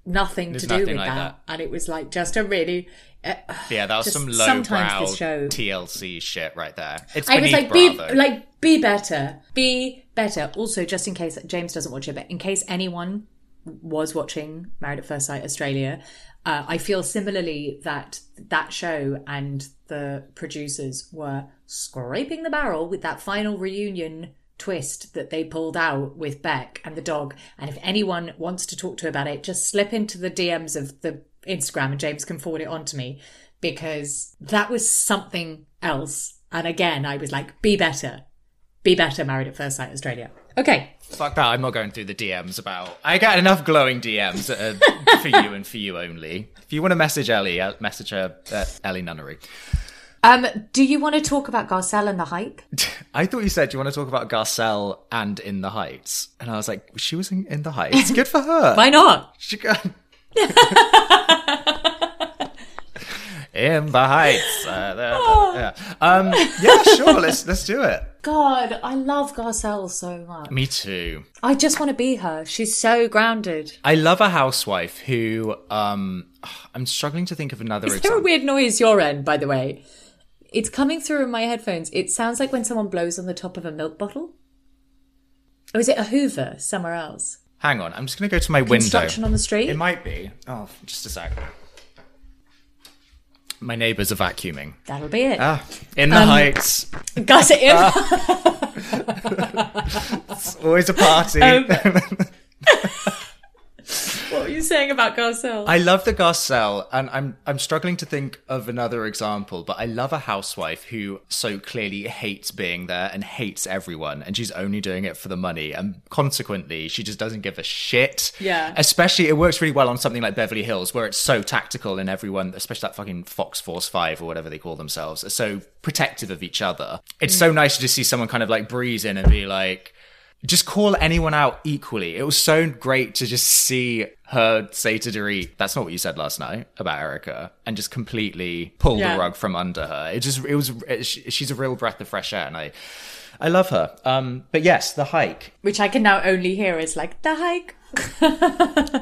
nothing There's to do nothing with like that. that. and it was like just a really. Uh, yeah, that was some sometimes lowbrow show- TLC shit right there. It's I was like, be like, be better, be better. Also, just in case James doesn't watch it, but in case anyone was watching Married at First Sight Australia, uh, I feel similarly that that show and the producers were scraping the barrel with that final reunion twist that they pulled out with Beck and the dog. And if anyone wants to talk to about it, just slip into the DMs of the Instagram and James can forward it on to me because that was something else. And again, I was like, be better. Be better, Married at First Sight Australia. Okay. Fuck that. I'm not going through the DMs about. I got enough glowing DMs uh, [LAUGHS] for you and for you only. If you want to message Ellie, uh, message her at Ellie Nunnery. Um, do you want to talk about Garcelle and the hike? [LAUGHS] I thought you said you want to talk about Garcelle and In the Heights. And I was like, she was in, in the Heights. [LAUGHS] Good for her. Why not? She got- in the heights. Uh, there- yeah. Um, yeah, sure. Let's let's do it. God, I love Garcelle so much. Me too. I just want to be her. She's so grounded. I love a housewife who. Um, I'm struggling to think of another Is there a weird noise your end, by the way? It's coming through in my headphones. It sounds like when someone blows on the top of a milk bottle. Or is it a Hoover somewhere else? Hang on, I'm just going to go to my window. Construction on the street? It might be. Oh, just a sec. My neighbours are vacuuming. That'll be it. Ah, in Um, the heights. Gus, it in. [LAUGHS] It's always a party. Um, what were you saying about Garcelle? I love the Garcelle, and I'm I'm struggling to think of another example, but I love a housewife who so clearly hates being there and hates everyone, and she's only doing it for the money, and consequently, she just doesn't give a shit. Yeah. Especially, it works really well on something like Beverly Hills, where it's so tactical, and everyone, especially that fucking Fox Force Five or whatever they call themselves, are so protective of each other. It's so mm. nice to just see someone kind of like breeze in and be like just call anyone out equally. It was so great to just see her say to Dorit, "That's not what you said last night about Erika," and just completely pull Yeah. the rug from under her. It just, it was, it, she- she's a real breath of fresh air, and I, I love her. Um, but yes, the hike Which I can now only hear is like the hike. [LAUGHS]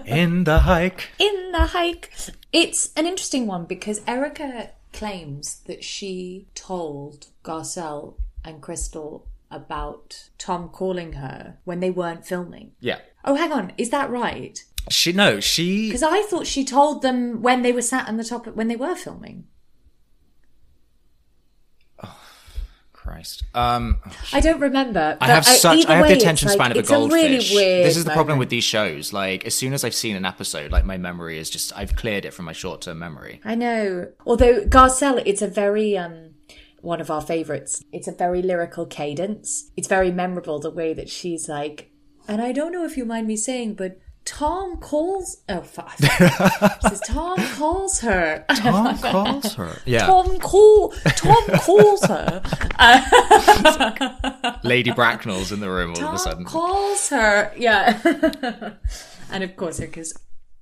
in the hike. in the hike. It's an interesting one because Erika claims that she told Garcelle and Crystal about Tom calling her when they weren't filming. Yeah, Oh, hang on, is that right? she no, she Because I thought she told them when they were sat on the top when they were filming. Oh, Christ. Um, I don't remember. I have such. I have way, the attention like- span of a goldfish. really this is the problem with these shows. Like, as soon as I've seen an episode, like my memory is just. I've cleared it from my short-term memory. I know. Although Garcelle, it's a very um one of our favourites. It's a very lyrical cadence. It's very memorable the way that she's like, and I don't know if you mind me saying, but Tom calls. Oh, fuck. [LAUGHS] says Tom calls her. Tom calls her. [LAUGHS] Yeah, Tom call. Tom calls her. [LAUGHS] Lady Bracknell's in the room all of a Tom sudden. calls her. Yeah. and of course, because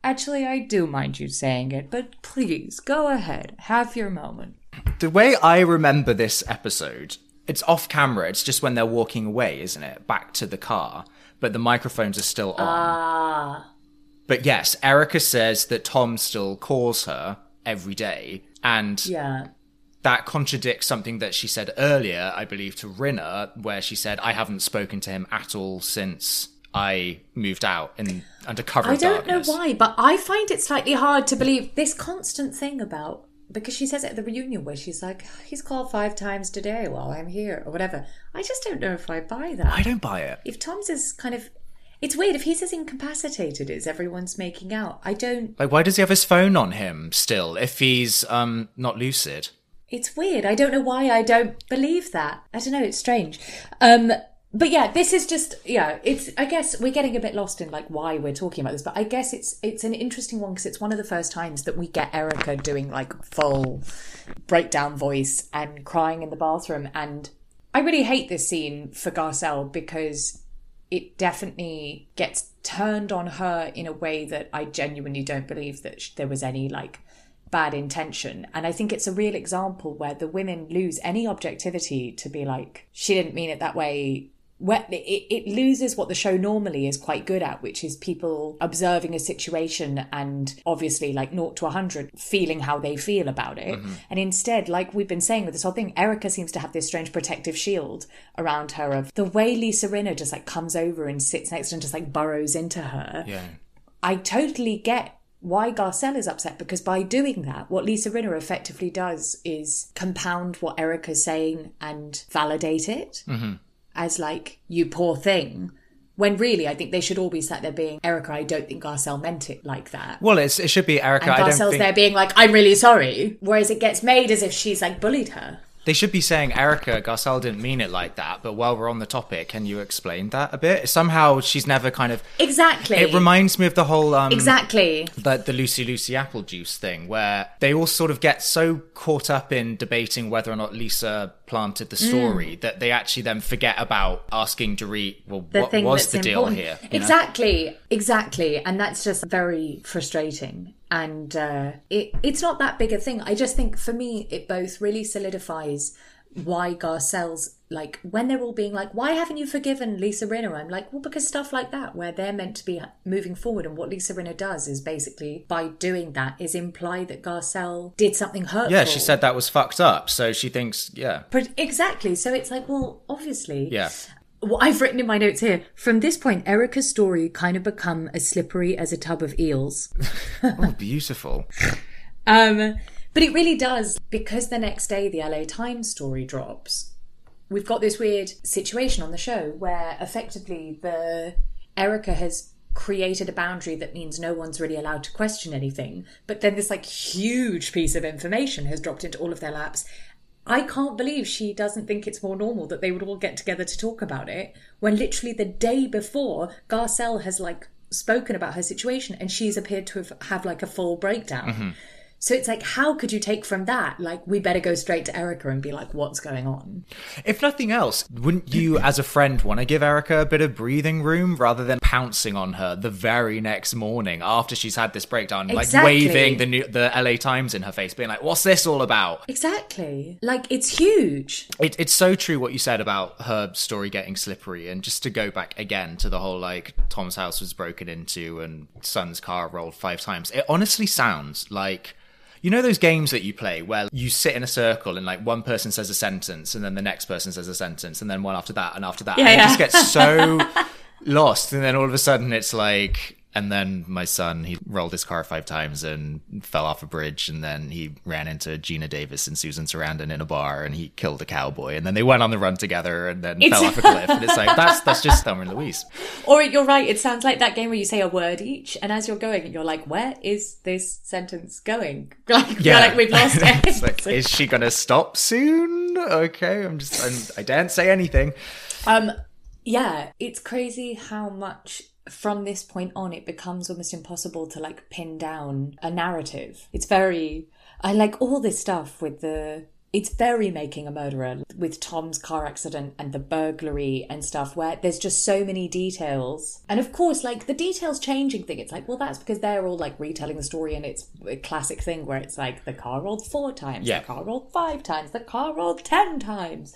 actually, I do mind you saying it, but please go ahead, have your moment. The way I remember this episode, it's off camera. It's just when they're walking away, isn't it? Back to the car, but the microphones are still on. Ah. But yes, Erika says that Tom still calls her every day, and Yeah. that contradicts something that she said earlier, I believe, to Rinna, where she said, "I haven't spoken to him at all since." I moved out in under cover I don't darkness. know why, but I find it slightly hard to believe this constant thing about because she says it at the reunion where she's like, "He's called five times today while I'm here" or whatever. I just don't know if I buy that. I don't buy it. If Tom's is kind of, it's weird. If he's as incapacitated as everyone's making out, I don't. Like, why does he have his phone on him still if he's um not lucid? It's weird. I don't know why I don't believe that. I don't know. It's strange. Um, but yeah, this is just yeah. It's I guess we're getting a bit lost in like why we're talking about this, but I guess it's it's an interesting one because it's one of the first times that we get Erika doing like full breakdown voice and crying in the bathroom, and I really hate this scene for Garcelle because it definitely gets turned on her in a way that I genuinely don't believe that there was any like bad intention. And I think it's a real example where the women lose any objectivity to be like, she didn't mean it that way. Where it, it loses what the show normally is quite good at, which is people observing a situation and obviously like 0 to 100 feeling how they feel about it. Mm-hmm. And instead, like we've been saying with this whole thing, Erika seems to have this strange protective shield around her of the way Lisa Rinna just like comes over and sits next to her and just like burrows into her. Yeah. I totally get why Garcelle is upset because by doing that, what Lisa Rinna effectively does is compound what Erika's saying and validate it mm-hmm. As like, you poor thing. When really, I think they should all be sat there being, Erika, I don't think Garcelle meant it like that. Well, it's, it should be Erika. And I don't Garcelle's think there being like, I'm really sorry. Whereas it gets made as if she's like bullied her. they should be saying Erika Garcelle didn't mean it like that. But while we're on the topic, can you explain that a bit? Somehow she's never kind of. Exactly. It reminds me of the whole um, Exactly. the, the Lucy Lucy apple juice thing, where they all sort of get so caught up in debating whether or not Lisa planted the story that they actually then forget about asking Dorit, well, the what was the deal important. here? you know? Exactly, exactly, and that's just very frustrating. And uh, it it's not that big a thing. I just think for me, it both really solidifies why Garcelle's like when they're all being like, why haven't you forgiven Lisa Rinna? I'm like, well, because stuff like that, where they're meant to be moving forward, and what Lisa Rinna does is basically by doing that is imply that Garcelle did something hurtful. Yeah, she said that was fucked up. So she thinks, yeah. But exactly. So it's like, well, obviously, Yeah. what I've written in my notes here from this point, Erika's story kind of become as slippery as a tub of eels. [LAUGHS] Oh, beautiful. [LAUGHS] Um, but it really does because the next day the LA Times story drops. We've got this weird situation on the show where effectively the Erika has created a boundary that means no one's really allowed to question anything. But then this like huge piece of information has dropped into all of their laps. I can't believe she doesn't think it's more normal that they would all get together to talk about it when literally the day before Garcelle has like spoken about her situation and she's appeared to have, have like a full breakdown. Mm-hmm. So it's like, how could you take from that? Like, we better go straight to Erika and be like, what's going on? If nothing else, wouldn't you, as a friend, want to give Erika a bit of breathing room rather than pouncing on her the very next morning after she's had this breakdown, like waving the new, the LA Times in her face, being like, "What's this all about?" Exactly. Like, it's huge. It, it's so true what you said about her story getting slippery, and just to go back again to the whole like Tom's house was broken into and son's car rolled five times. It honestly sounds like. You know those games that you play where you sit in a circle and like one person says a sentence and then the next person says a sentence and then one after that and after that. Yeah, and it yeah. just gets so [LAUGHS] lost and then all of a sudden it's like and then my son he rolled his car five times and fell off a bridge and then he ran into Geena Davis and Susan Sarandon in a bar and he killed a cowboy and then they went on the run together and then It's- fell off a cliff and it's like that's that's just Thelma and Louise. Or you're right, it sounds like that game where you say a word each, and as you're going, you're like, where is this sentence going? [LAUGHS] Like, yeah. like we've lost [LAUGHS] it. Like, is she gonna stop soon? Okay, I'm just I'm, I daren't say anything. Um, yeah, it's crazy how much from this point on it becomes almost impossible to like pin down a narrative. It's very, I like all this stuff with the. It's very making a murderer with Tom's car accident and the burglary and stuff where there's just so many details. And of course, like the details changing thing, it's like, well, that's because they're all like retelling the story and it's a classic thing where it's like the car rolled four times, Yeah. the car rolled five times, the car rolled ten times.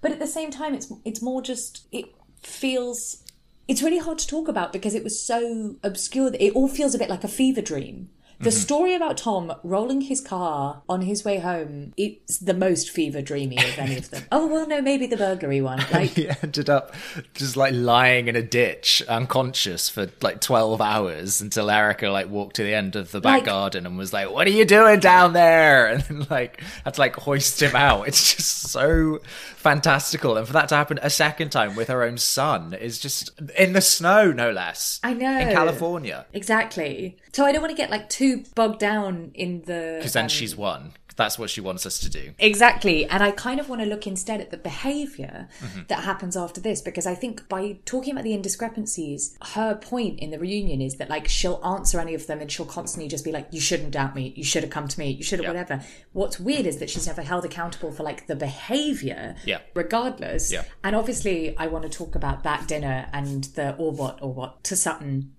But at the same time, it's it's more just it feels it's really hard to talk about because it was so obscure that it all feels a bit like a fever dream. The mm-hmm. story about Tom rolling his car on his way home, it's the most fever dreamy of any of them. [LAUGHS] oh, well, no, maybe the burglary one. [LAUGHS] Like, He ended up just like lying in a ditch, unconscious for like twelve hours until Erika like walked to the end of the back Like- garden and was like, "What are you doing down there?" [LAUGHS] And then like had to like hoist him out. It's just so fantastical, and for that to happen a second time with her own son is just in the snow, no less. I know. in California, exactly. So I don't want to get like too bogged down in the. because then um, she's won. That's what she wants us to do. Exactly. And I kind of want to look instead at the behavior Mm-hmm. that happens after this because I think by talking about the indiscrepancies, her point in the reunion is that like she'll answer any of them and she'll constantly just be like, you shouldn't doubt me. You should have come to me. You should have Yeah. whatever. What's weird is that she's never held accountable for like the behavior Yeah. regardless. Yeah. And obviously I want to talk about that dinner and the or what or what to Sutton.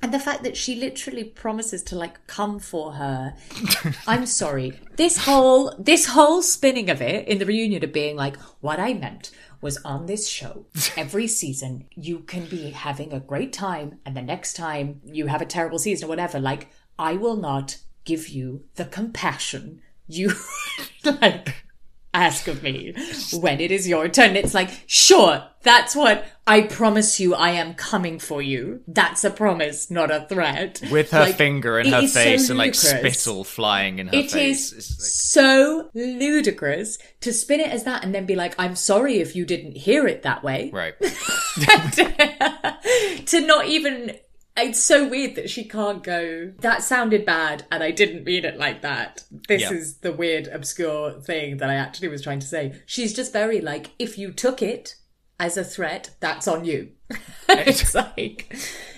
And the fact that she literally promises to like come for her. [LAUGHS] I'm sorry. This whole this whole spinning of it in the reunion of being like, what I meant was on this show [LAUGHS] every season you can be having a great time and the next time you have a terrible season or whatever, like I will not give you the compassion you [LAUGHS] like ask of me when it is your turn. It's like, sure, that's what I promise you. I am coming for you. That's a promise, not a threat. With her Like, finger in her is so face and like spittle flying in her It face. It's like- so ludicrous to spin it as that and then be like, I'm sorry if you didn't hear it that way. right. [LAUGHS] to not even. It's so weird that she can't go. That sounded bad, and I didn't mean it like that. This Yeah. is the weird, obscure thing that I actually was trying to say. She's just very like, if you took it, as a threat, that's on you. [LAUGHS] it's like,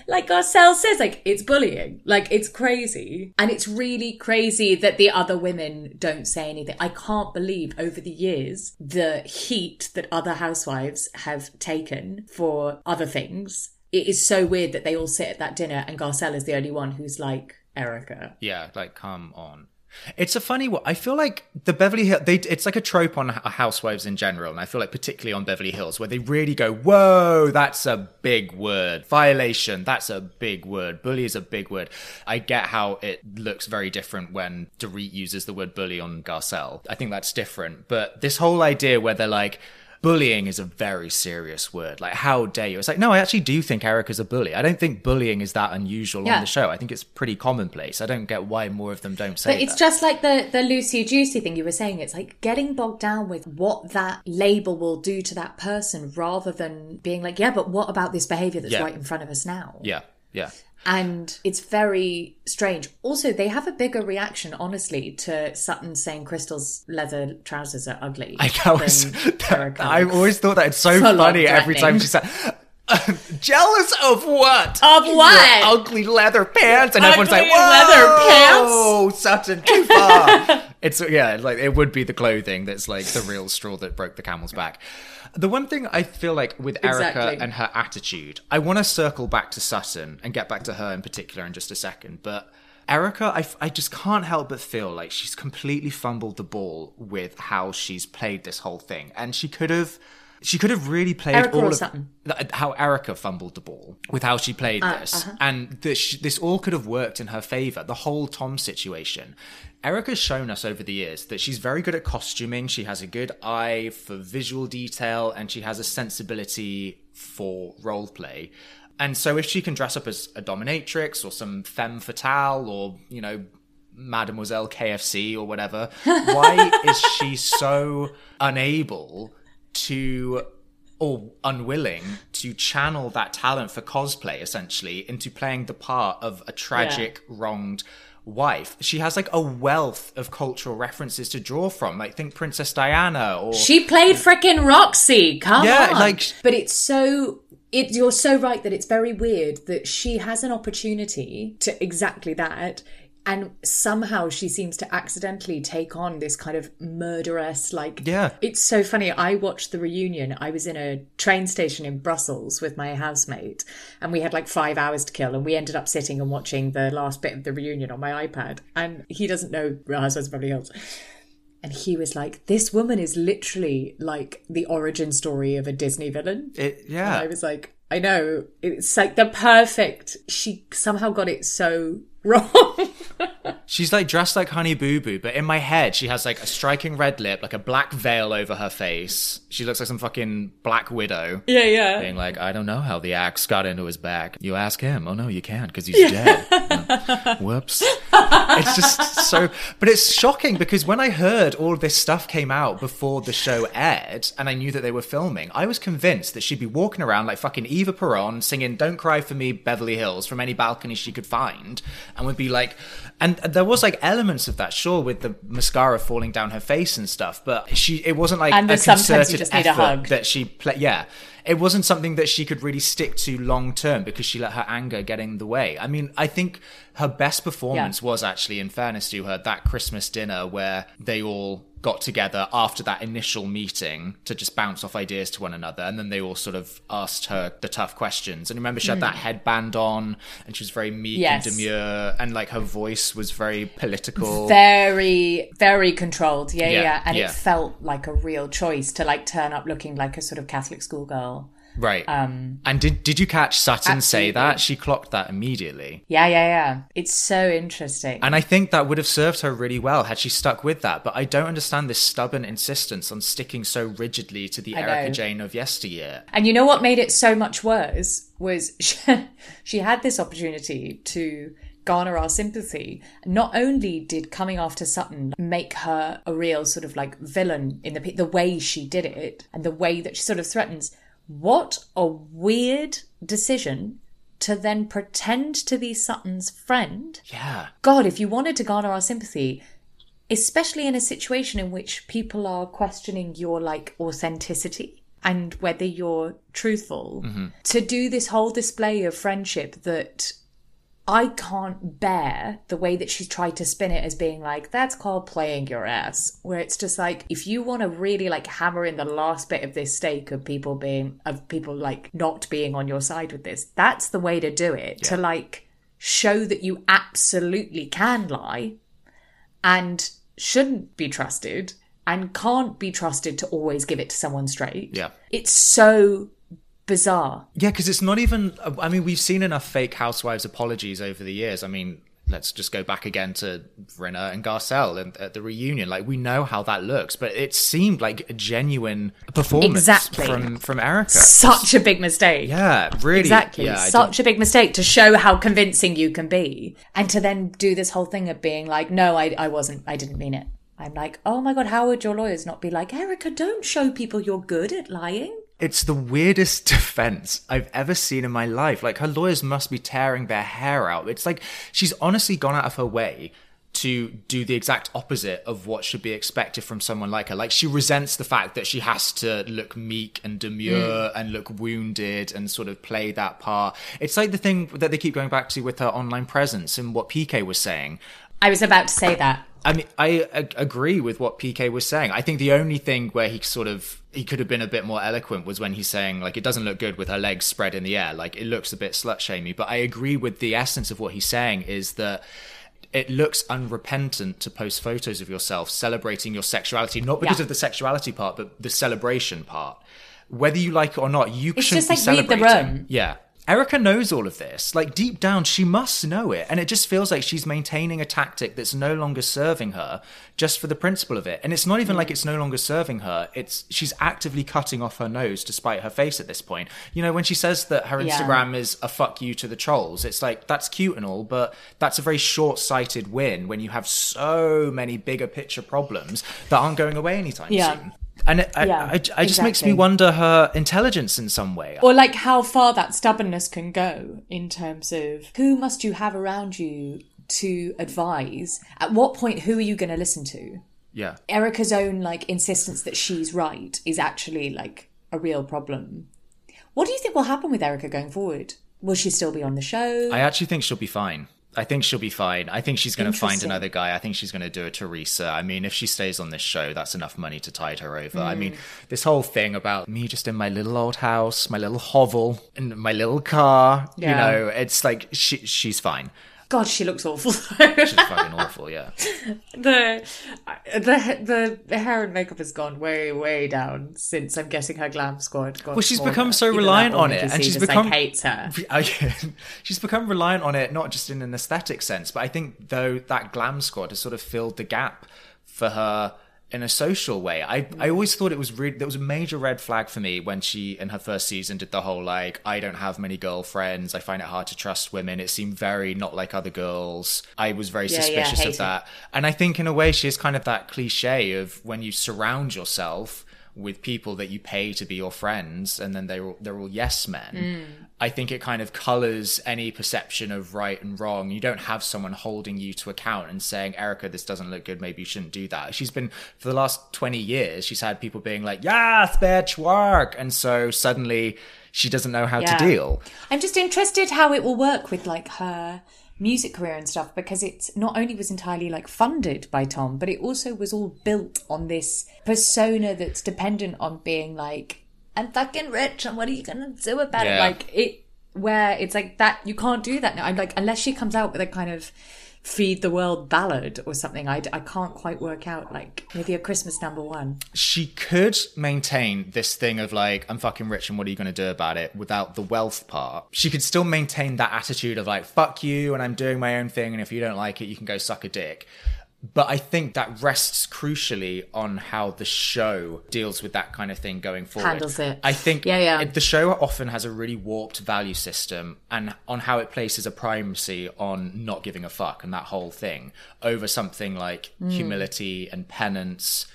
like Garcelle says, like it's bullying, like it's crazy, and it's really crazy that the other women don't say anything. I can't believe over the years the heat that other housewives have taken for other things. It is so weird that they all sit at that dinner and Garcelle is the only one who's like Erika. Yeah, like come on. It's a funny one. I feel like the Beverly Hills, they, it's like a trope on housewives in general. And I feel like particularly on Beverly Hills, where they really go, whoa, that's a big word. Violation, that's a big word. Bully is a big word. I get how it looks very different when Dorit uses the word bully on Garcelle. I think that's different. But this whole idea where they're like, bullying is a very serious word. Like, how dare you? It's like, no, I actually do think Erika's a bully. I don't think bullying is that unusual Yeah. on the show. I think it's pretty commonplace. I don't get why more of them don't say But it's that. just like the the Lucy Juicy thing you were saying. It's like getting bogged down with what that label will do to that person, rather than being like, yeah, but what about this behavior that's Yeah. right in front of us now? yeah, yeah. And it's very strange. Also, they have a bigger reaction, honestly, to Sutton saying Crystal's leather trousers are ugly. I Erika. I [LAUGHS] always thought that it's so funny every time she said, [LAUGHS] jealous of what? Of Your what? ugly leather pants. And everyone's like, Ugly leather whoa, Sutton, too [LAUGHS] far. it's, yeah, like it would be the clothing that's like the real straw that broke the camel's back. The one thing I feel like with Erika Exactly. and her attitude, I want to circle back to Sutton and get back to her in particular in just a second, but Erika, I, I just can't help but feel like she's completely fumbled the ball with how she's played this whole thing, and she could have, she could have really played Erika all of Sutton? how Erika fumbled the ball with how she played uh, this, uh-huh. and this this all could have worked in her favor. The whole Tom situation. Erika's shown us over the years that she's very good at costuming. She has a good eye for visual detail, and she has a sensibility for role play. And so, if she can dress up as a dominatrix or some femme fatale, or you know, Mademoiselle KFC or whatever, [LAUGHS] why is she so unable to or unwilling to channel that talent for cosplay essentially into playing the part of a tragic wronged wife she has like a wealth of cultural references to draw from like think princess diana or She played frickin' Roxy. Come Yeah, on. like- but it's so. It, you're so right that it's very weird that she has an opportunity to exactly that, and somehow she seems to accidentally take on this kind of murderous, like. Yeah. It's so funny. I watched the reunion. I was in a train station in Brussels with my housemate, and we had like five hours to kill, and we ended up sitting and watching the last bit of the reunion on my iPad. And he doesn't know Real Housewives of Beverly Hills. And he was like, This woman is literally like the origin story of a Disney villain. it, And yeah I was like, I know. It's like the perfect. She somehow got it so wrong. She's like dressed like Honey Boo Boo, but in my head, she has like a striking red lip, like a black veil over her face. She looks like some fucking Black Widow. yeah, yeah. Being like, I don't know how the axe got into his back. You ask him. Oh no, you can't because he's dead. Yeah. [LAUGHS] Whoops. It's just so, but it's shocking because when I heard all of this stuff came out before the show aired, and I knew that they were filming, I was convinced that she'd be walking around like fucking Eva Peron singing "Don't Cry for Me, Beverly Hills" from any balcony she could find, and would be like, and there was like elements of that, sure, with the mascara falling down her face and stuff, but she, it wasn't like And a the sometimes you concerted just effort hug. that she play. Yeah, it wasn't something that she could really stick to long term because she let her anger get in the way. I mean, I think her best performance was actually, in fairness to her, that Christmas dinner where they all got together after that initial meeting to just bounce off ideas to one another and then they all sort of asked her the tough questions and remember she had that headband on and she was very meek Hmm. Yes. and demure and like her voice was very political Very, very controlled. Yeah, Yeah, yeah. And yeah. it felt like a real choice to like turn up looking like a sort of Catholic schoolgirl. Right um and did did you catch sutton say that she clocked that immediately Yeah, yeah, yeah. It's so interesting. And I think that would have served her really well had she stuck with that. But I don't understand this stubborn insistence on sticking so rigidly to the I Erika know. Jayne of yesteryear. And you know what made it so much worse was [LAUGHS] she, she had this opportunity to garner our sympathy. Not only did coming after Sutton make her a real sort of like villain in the the way she did it and the way that she sort of threatens. What a weird decision to then pretend to be Sutton's friend. Yeah. God, if you wanted to garner our sympathy, especially in a situation in which people are questioning your like authenticity and whether you're truthful Mm-hmm. to do this whole display of friendship that I can't bear the way that she's tried to spin it as being like, that's called playing your ass. Where it's just like, if you want to really like hammer in the last bit of this stake of people being, of people like not being on your side with this, that's the way to do it. To like show that you absolutely can lie and shouldn't be trusted and can't be trusted to always give it to someone straight. Yeah. It's so bizarre. Yeah, because it's not even. I mean, we've seen enough fake housewives apologies over the years. I mean, let's just go back again to Rinna and Garcelle and at the reunion. Like we know how that looks, but it seemed like a genuine performance Exactly. from from Erika. Such a big mistake. yeah, really. Exactly. Yeah, Such a big mistake to show how convincing you can be. And to then do this whole thing of being like, no, I, I wasn't, I didn't mean it. I'm like, oh my God, how would your lawyers not be like, Erika, don't show people you're good at lying? It's the weirdest [LAUGHS] defense I've ever seen in my life. Like her lawyers must be tearing their hair out. It's like she's honestly gone out of her way to do the exact opposite of what should be expected from someone like her. Like she resents the fact that she has to look meek and demure mm. and look wounded and sort of play that part. It's like the thing that they keep going back to with her online presence and what PK was saying. I was about to say that. I mean, I ag- agree with what PK was saying. I think the only thing where he sort of he could have been a bit more eloquent was when he's saying like it doesn't look good with her legs spread in the air. Like it looks a bit slut shamey. But I agree with the essence of what he's saying is that it looks unrepentant to post photos of yourself celebrating your sexuality, not because Yeah. of the sexuality part, but the celebration part. Whether you like it or not, you It's shouldn't just be like read the room. Yeah. Erika knows all of this. Like deep down, she must know it. And it just feels like she's maintaining a tactic that's no longer serving her just for the principle of it. And it's not even like it's no longer serving her. It's she's actively cutting off her nose to spite her face at this point. You know, when she says that her Yeah. Instagram is a fuck you to the trolls, it's like that's cute and all, but that's a very short sighted win when you have so many bigger picture problems that aren't going away anytime Yeah. soon. And it, I, Yeah, I, I just makes me wonder her intelligence in some way. Or like how far that stubbornness can go in terms of who must you have around you to advise? At what point, who are you going to listen to? yeah. Erika's own like insistence that she's right is actually like a real problem. What do you think will happen with Erika going forward? Will she still be on the show? I actually think she'll be fine. I think she'll be fine. I think she's going to find another guy. I think she's going to do a Teresa. I mean, if she stays on this show, that's enough money to tide her over. I Mm. mean, this whole thing about me just in my little old house, my little hovel, and my little car, you know, it's like she she's fine. God, she looks awful. She's fucking awful, yeah. [LAUGHS] the the the hair and makeup has gone way way down since I'm guessing her glam squad. Got Well, she's smaller. become so Even reliant on it, and she's just, become like, hates her. [LAUGHS] She's become reliant on it not just in an aesthetic sense, but I think though that glam squad has sort of filled the gap for her in a social way. I I mm. always thought it was really there was a major red flag for me when she in her first season did the whole like I don't have many girlfriends. I find it hard to trust women. It seemed very not like other girls. I was very Yeah, yeah, suspicious hate of it. that. And I think in a way she is kind of that cliche of when you surround yourself with people that you pay to be your friends and then they're all, they're all yes men. Mm. I think it kind of colors any perception of right and wrong. You don't have someone holding you to account and saying, Erika, this doesn't look good. Maybe you shouldn't do that. She's been, for the last 20 years, she's had people being like, yes, bitch, work. And so suddenly she doesn't know how Yeah. to deal. I'm just interested how it will work with like her music career and stuff because it's not only was entirely like funded by Tom, but it also was all built on this persona that's dependent on being like, I'm fucking rich and what are you gonna do about it? Like it where it's like that you can't do that now. I'm like unless she comes out with a kind of feed the world ballad or something, I, I can't quite work out like maybe a Christmas number one. she could maintain this thing of like i'm fucking rich and what are you going to do about it? without the wealth part. She could still maintain that attitude of like fuck you and i'm doing my own thing and if you don't like it you can go suck a dick but i think that rests crucially on how the show deals with that kind of thing going forward Handles it. i think Yeah, yeah. the show often has a really warped value system and on how it places a primacy on not giving a fuck and that whole thing over something like Hmm. humility and penance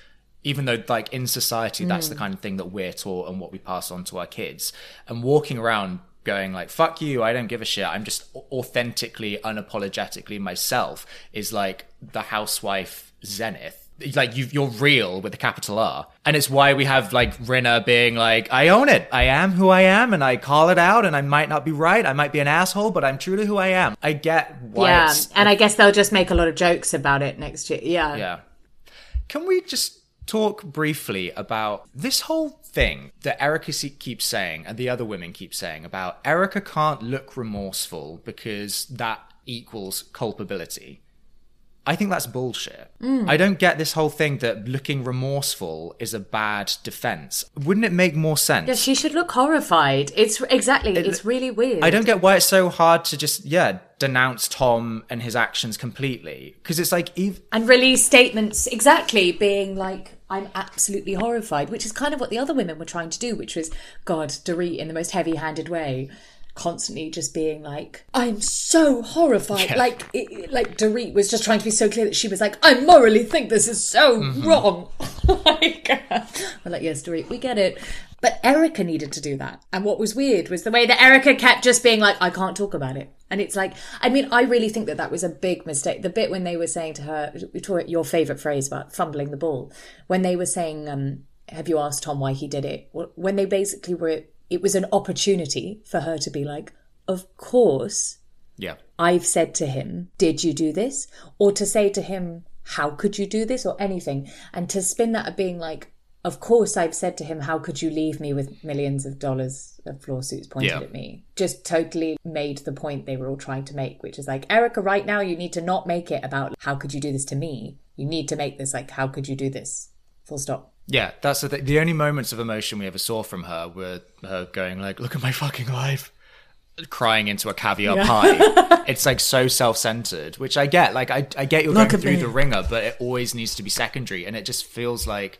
even though like in society that's Hmm. the kind of thing that we're taught and what we pass on to our kids and walking around going like fuck you i don't give a shit i'm just authentically unapologetically myself is like the housewife zenith like you, you're real with a capital R, and it's why we have like Rinna being like, "I own it. I am who I am, and I call it out. And I might not be right. I might be an asshole, but I'm true to who I am." I get why. yeah, and I guess they'll just make a lot of jokes about it next year. Yeah, yeah. Can we just talk briefly about this whole thing that Erika keeps saying and the other women keep saying about Erika can't look remorseful because that equals culpability? I think that's bullshit. Mm. I don't get this whole thing that looking remorseful is a bad defense. Wouldn't it make more sense? Yeah, she should look horrified. It's exactly. it's really weird. I don't get why it's so hard to just, yeah, denounce Tom and his actions completely. Because it's like, ev- and release statements exactly being like i'm absolutely horrified which is kind of what the other women were trying to do which was god Dorit in the most heavy-handed way constantly just being like i'm so horrified Yeah. like it, like Dorit was just trying to be so clear that she was like i morally think this is so Mm-hmm. wrong [LAUGHS] like [LAUGHS] we're like yes Dorit we get it but Erika needed to do that. And what was weird was the way that Erika kept just being like, I can't talk about it. And it's like, I mean, I really think that that was a big mistake. The bit when they were saying to her, your favorite phrase about fumbling the ball, when they were saying, um, have you asked Tom why he did it? When they basically were, it was an opportunity for her to be like, of course, yeah. I've said to him, Did you do this? Or to say to him, How could you do this? Or anything. And to spin that at being like, Of course, I've said to him, How could you leave me with millions of dollars of lawsuits pointed Yeah. at me? Just totally made the point they were all trying to make, which is like, Erika, right now, you need to not make it about, How could you do this to me? You need to make this like, How could you do this? Full stop. Yeah, that's the thing. The only moments of emotion we ever saw from her were her going like, "Look at my fucking life," crying into a caviar pie. [LAUGHS] it's like so self-centered, which I get. Like, I I get you're Look going through me. the ringer, but it always needs to be secondary, and it just feels like.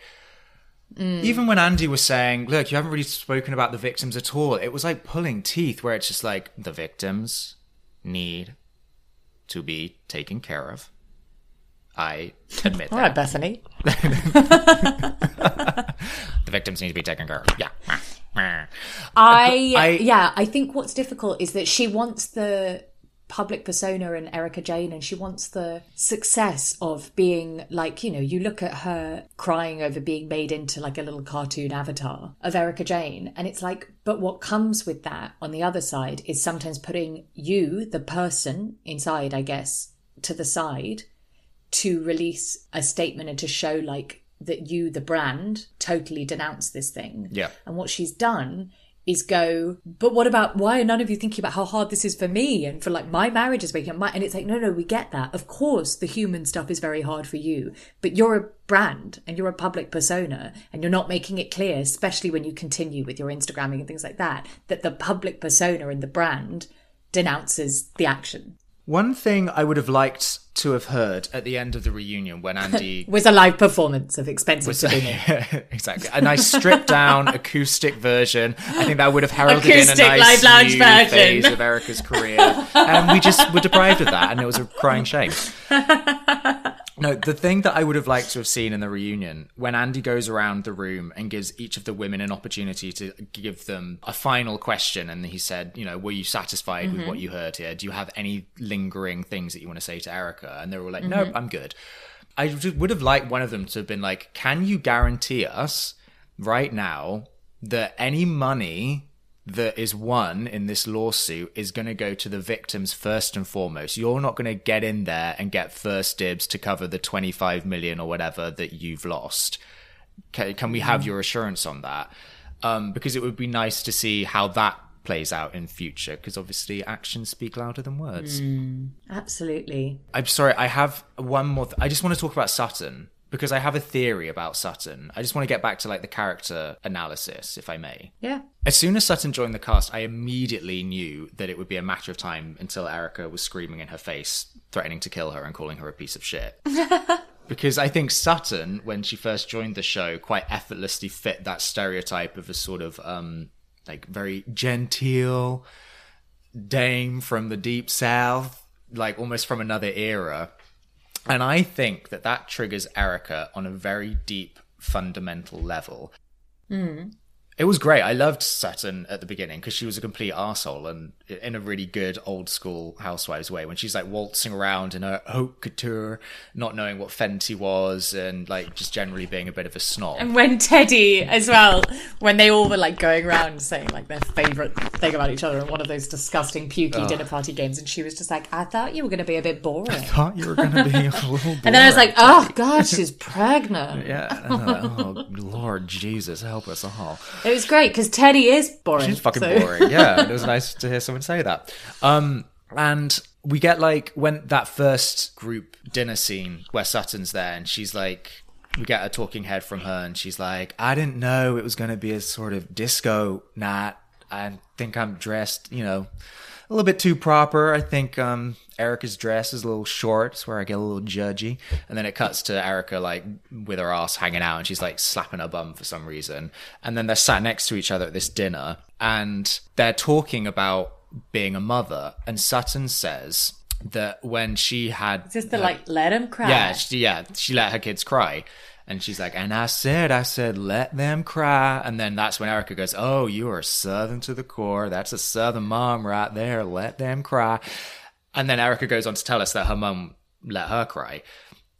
Mm. Even when Andy was saying, "Look, you haven't really spoken about the victims at all," it was like pulling teeth. Where it's just like the victims need to be taken care of. I admit All that. right, Bethany. [LAUGHS] The victims need to be taken care of. Yeah. I, I- yeah, I think what's difficult is that she wants the public persona and Erika Jayne and she wants the success of being like, you know, you look at her crying over being made into like a little cartoon avatar of Erika Jayne and it's like, but what comes with that on the other side is sometimes putting you, the person inside, I guess, to the side to release a statement and to show like that you the brand totally denounce this thing Yeah. and what she's done is go but what about why are none of you thinking about how hard this is for me and for like my marriage is breaking up? My and it's like no no we get that. Of course the human stuff is very hard for you but you're a brand and you're a public persona and you're not making it clear especially when you continue with your instagramming and things like that that the public persona and the brand denounces the action One thing I would have liked to have heard at the end of the reunion when [LAUGHS] Andy was a live performance of expensive Sabine. [LAUGHS] exactly a nice stripped down [LAUGHS] acoustic version. I think that would have heralded Acoustic in a nice live new version. phase of Erika's career, and we just were deprived of that, and it was a crying shame. No, the thing that I would have liked to have seen in the reunion when Andy goes around the room and gives each of the women an opportunity to give them a final question, and he said, you know, were you satisfied with what mm-hmm. you heard here? Do you have any lingering things that you want to say to Erika? And they were all like, mm-hmm. nope, I'm good. I would have liked one of them to have been like, can you guarantee us right now that any money that is won in this lawsuit is going to go to the victims first and foremost. You're not going to get in there and get first dibs to cover the 25 million or whatever that you've lost. Can, can we have your assurance on that? Um, because it would be nice to see how that plays out in future because obviously actions speak louder than words. Absolutely. I'm sorry, I have one more. Th- I just want to talk about Sutton because I have a theory about Sutton. I just want to get back to like the character analysis, if I may. Yeah. As soon as Sutton joined the cast, I immediately knew that it would be a matter of time until Erika was screaming in her face, threatening to kill her and calling her a piece of shit. [LAUGHS] because I think Sutton, when she first joined the show, quite effortlessly fit that stereotype of a sort of um like very genteel dame from the deep south, like almost from another era. And I think that that triggers Erika on a very deep, fundamental level. Hmm. It was great. I loved Sutton at the beginning because she was a complete arsehole and in a really good old school housewives way when she's like waltzing around in her haute couture, not knowing what Fenty was, and like just generally being a bit of a snob. And when Teddy as well, when they all were like going around saying like their favourite thing about each other in one of those disgusting pukey dinner party games, and she was just like, I thought you were gonna be a bit boring. I thought you were going to be a little [LAUGHS] boring. And then I was like, oh god, she's pregnant. [LAUGHS] yeah, oh Lord Jesus, help us all. It was great because Teddy is boring. She's fucking so- boring. Yeah, it was nice to hear [LAUGHS] say that. Um, and we get like when that first group dinner scene where Sutton's there, and she's like, we get a talking head from her, and she's like, I didn't know it was going to be a sort of disco night. I think I'm dressed, you know, a little bit too proper. I think um, Erika's dress is a little short, it's where I get a little judgy. And then it cuts to Erika like with her ass hanging out, and she's like slapping her bum for some reason. And then they're sat next to each other at this dinner, and they're talking about being a mother. And Sutton says that when she had Just to like let him cry. yeah, she, yeah, she let her kids cry. And she's like, and I said, I said, let them cry. And then that's when Erika goes, oh, you are Southern to the core. That's a Southern mom right there. Let them cry. And then Erika goes on to tell us that her mum let her cry.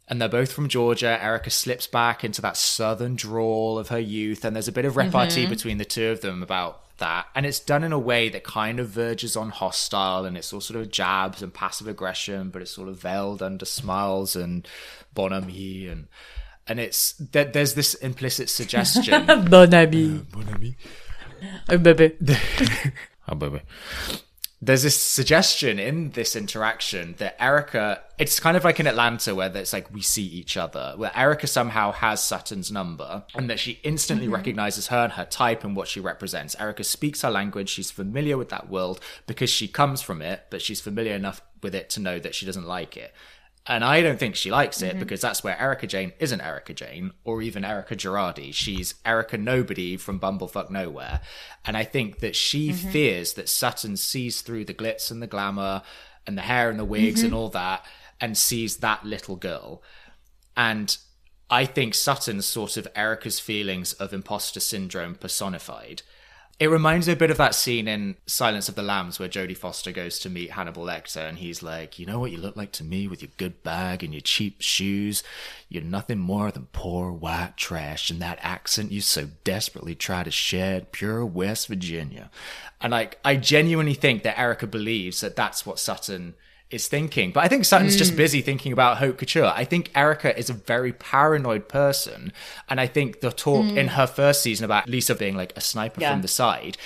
And they're both from Georgia. Erika slips back into that Southern drawl of her youth. And there's a bit of repartee mm-hmm. between the two of them about that. And it's done in a way that kind of verges on hostile and it's all sort of jabs and passive aggression, but it's sort of veiled under smiles and bonhomie and and it's there, there's this implicit suggestion Bon ami. Oh, baby. oh baby there's this suggestion in this interaction that Erika, it's kind of like in Atlanta where it's like we see each other, where Erika somehow has Sutton's number and that she instantly mm-hmm. recognizes her and her type and what she represents. Erika speaks her language, she's familiar with that world because she comes from it, but she's familiar enough with it to know that she doesn't like it. And I don't think she likes it mm-hmm. because that's where Erika Jayne isn't Erika Jayne or even Erika Girardi. She's Erika Nobody from Bumblefuck Nowhere. And I think that she mm-hmm. fears that Sutton sees through the glitz and the glamour and the hair and the wigs and mm-hmm. all that and sees that little girl. And I think Sutton's sort of Erika's feelings of imposter syndrome personified. It reminds me a bit of that scene in Silence of the Lambs where Jodie Foster goes to meet Hannibal Lecter and he's like, You know what you look like to me with your good bag and your cheap shoes? You're nothing more than poor white trash and that accent you so desperately try to shed, pure West Virginia. And like, I genuinely think that Erika believes that that's what Sutton is thinking. But I think Sutton's just mm. busy thinking about haute couture. I think Erika is a very paranoid person. And I think the talk in mm. her first season about Lisa being like a sniper Yeah. from the side,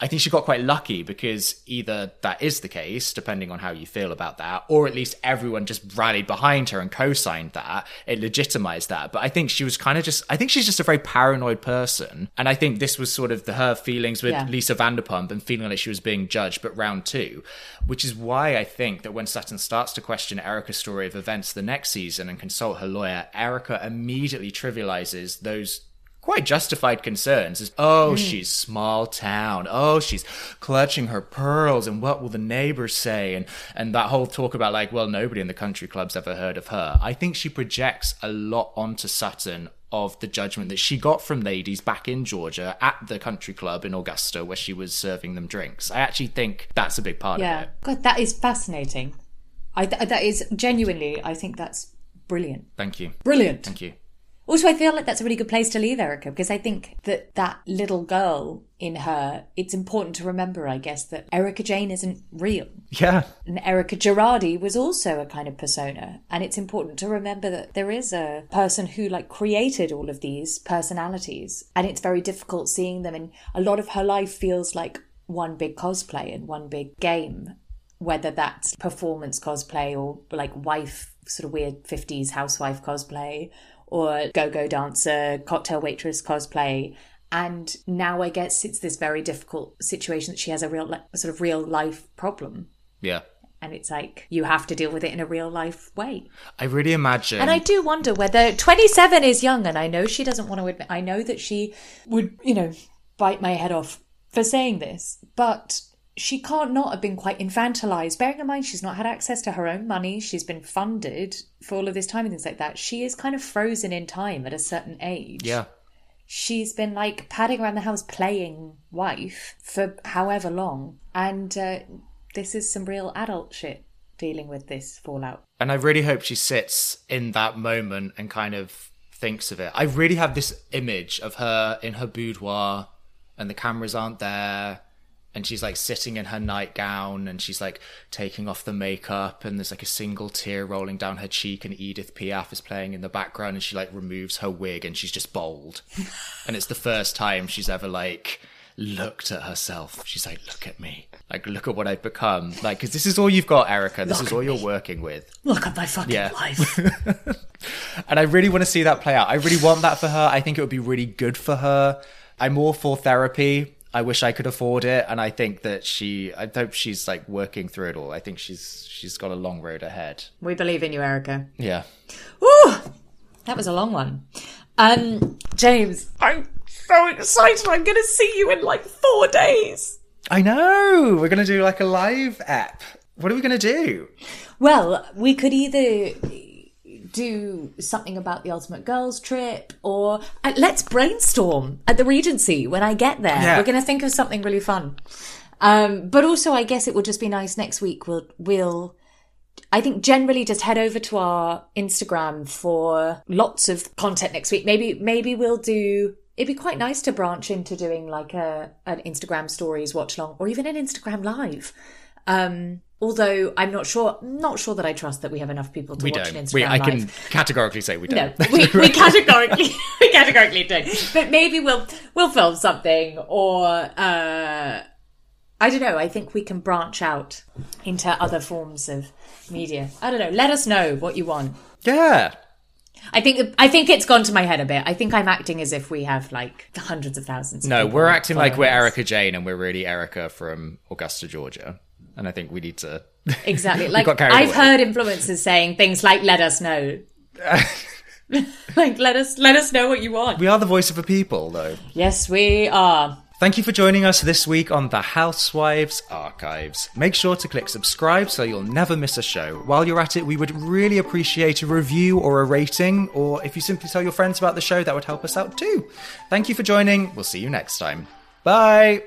I think she got quite lucky because either that is the case, depending on how you feel about that, or at least everyone just rallied behind her and co signed that. It legitimized that. But I think she was kind of just, I think she's just a very paranoid person. And I think this was sort of the, her feelings with Yeah. Lisa Vanderpump and feeling like she was being judged, but round two, which is why I think that when Sutton starts to question Erika's story of events the next season and consult her lawyer, Erika immediately trivializes those quite justified concerns is oh hmm. she's small town oh she's clutching her pearls and what will the neighbors say and and that whole talk about like well nobody in the country club's ever heard of her i think she projects a lot onto sutton of the judgment that she got from ladies back in Georgia at the country club in Augusta where she was serving them drinks. I actually think that's a big part of it. Yeah. it. God, that is fascinating. I th- that is genuinely. I think that's brilliant. Thank you. Brilliant. Thank you. Also, I feel like that's a really good place to leave Erika because I think that that little girl in her, it's important to remember, I guess, that Erika Jayne isn't real. Yeah. And Erika Girardi was also a kind of persona. And it's important to remember that there is a person who like created all of these personalities. And it's very difficult seeing them. And a lot of her life feels like one big cosplay and one big game, whether that's performance cosplay or like wife, sort of weird 50s housewife cosplay or go go dancer, cocktail waitress cosplay. And now I guess it's this very difficult situation that she has a real, sort of real life problem Yeah. and it's like you have to deal with it in a real life way. I really imagine And I do wonder whether 27 is young, and I know she doesn't want to admit, I know that she would, you know, bite my head off for saying this, but she can't not have been quite infantilized. Bearing in mind she's not had access to her own money, she's been funded for all of this time and things like that. She is kind of frozen in time at a certain age. Yeah. she's been like padding around the house playing wife for however long, and uh, this is some real adult shit dealing with this fallout. And I really hope she sits in that moment and kind of thinks of it. I really have this image of her in her boudoir and the cameras aren't there and she's like sitting in her nightgown and she's like taking off the makeup and there's like a single tear rolling down her cheek and Edith Piaf is playing in the background and she like removes her wig and she's just bold. [LAUGHS] and it's the first time she's ever like looked at herself. She's like, look at me. Like, look at what I've become. Like, because this is all you've got, Erika. This Look is all you're me. working with. Look at my fucking Yeah. life. [LAUGHS] And I really want to see that play out. I really want that for her. I think it would be really good for her. I'm all for therapy. I wish I could afford it, and I think that she. I hope she's like working through it all. I think she's she's got a long road ahead. we believe in you, Erika. Yeah. Ooh, that was a long one. Um, James, I'm so excited. I'm going to see you in like four days. I know. We're gonna do like a live app. What are we gonna do? Well, we could either do something about the Ultimate Girls trip or uh, let's brainstorm at the Regency when I get there. Yeah. We're going to think of something really fun. Um, but also, I guess it would just be nice next week. We'll, we'll, I think generally just head over to our Instagram for lots of content next week. Maybe, maybe we'll do, it'd be quite nice to branch into doing like a, an Instagram stories watch long or even an Instagram live. Um, although I'm not sure, not sure that I trust that we have enough people to We watch an don't. Instagram We, I live. can categorically say we don't. we, we [LAUGHS] categorically we categorically don't. But maybe we'll we'll film something or uh I don't know. I think we can branch out into other forms of media. I don't know. Let us know what you want. yeah. I think I think it's gone to my head a bit. I think I'm acting as if we have like hundreds of thousands. Of No, we're acting like we're us. Erika Jayne, and we're really Erika from Augusta, Georgia. And I think we need to. [LAUGHS] Exactly. Like I've away. heard influencers saying things like "Let us know." [LAUGHS] like let us let us know what you want. We are the voice of the people, though. Yes, we are. Thank you for joining us this week on the Housewives Archives. Make sure to click subscribe so you'll never miss a show. While you're at it, we would really appreciate a review or a rating, or if you simply tell your friends about the show, that would help us out too. Thank you for joining. We'll see you next time. Bye.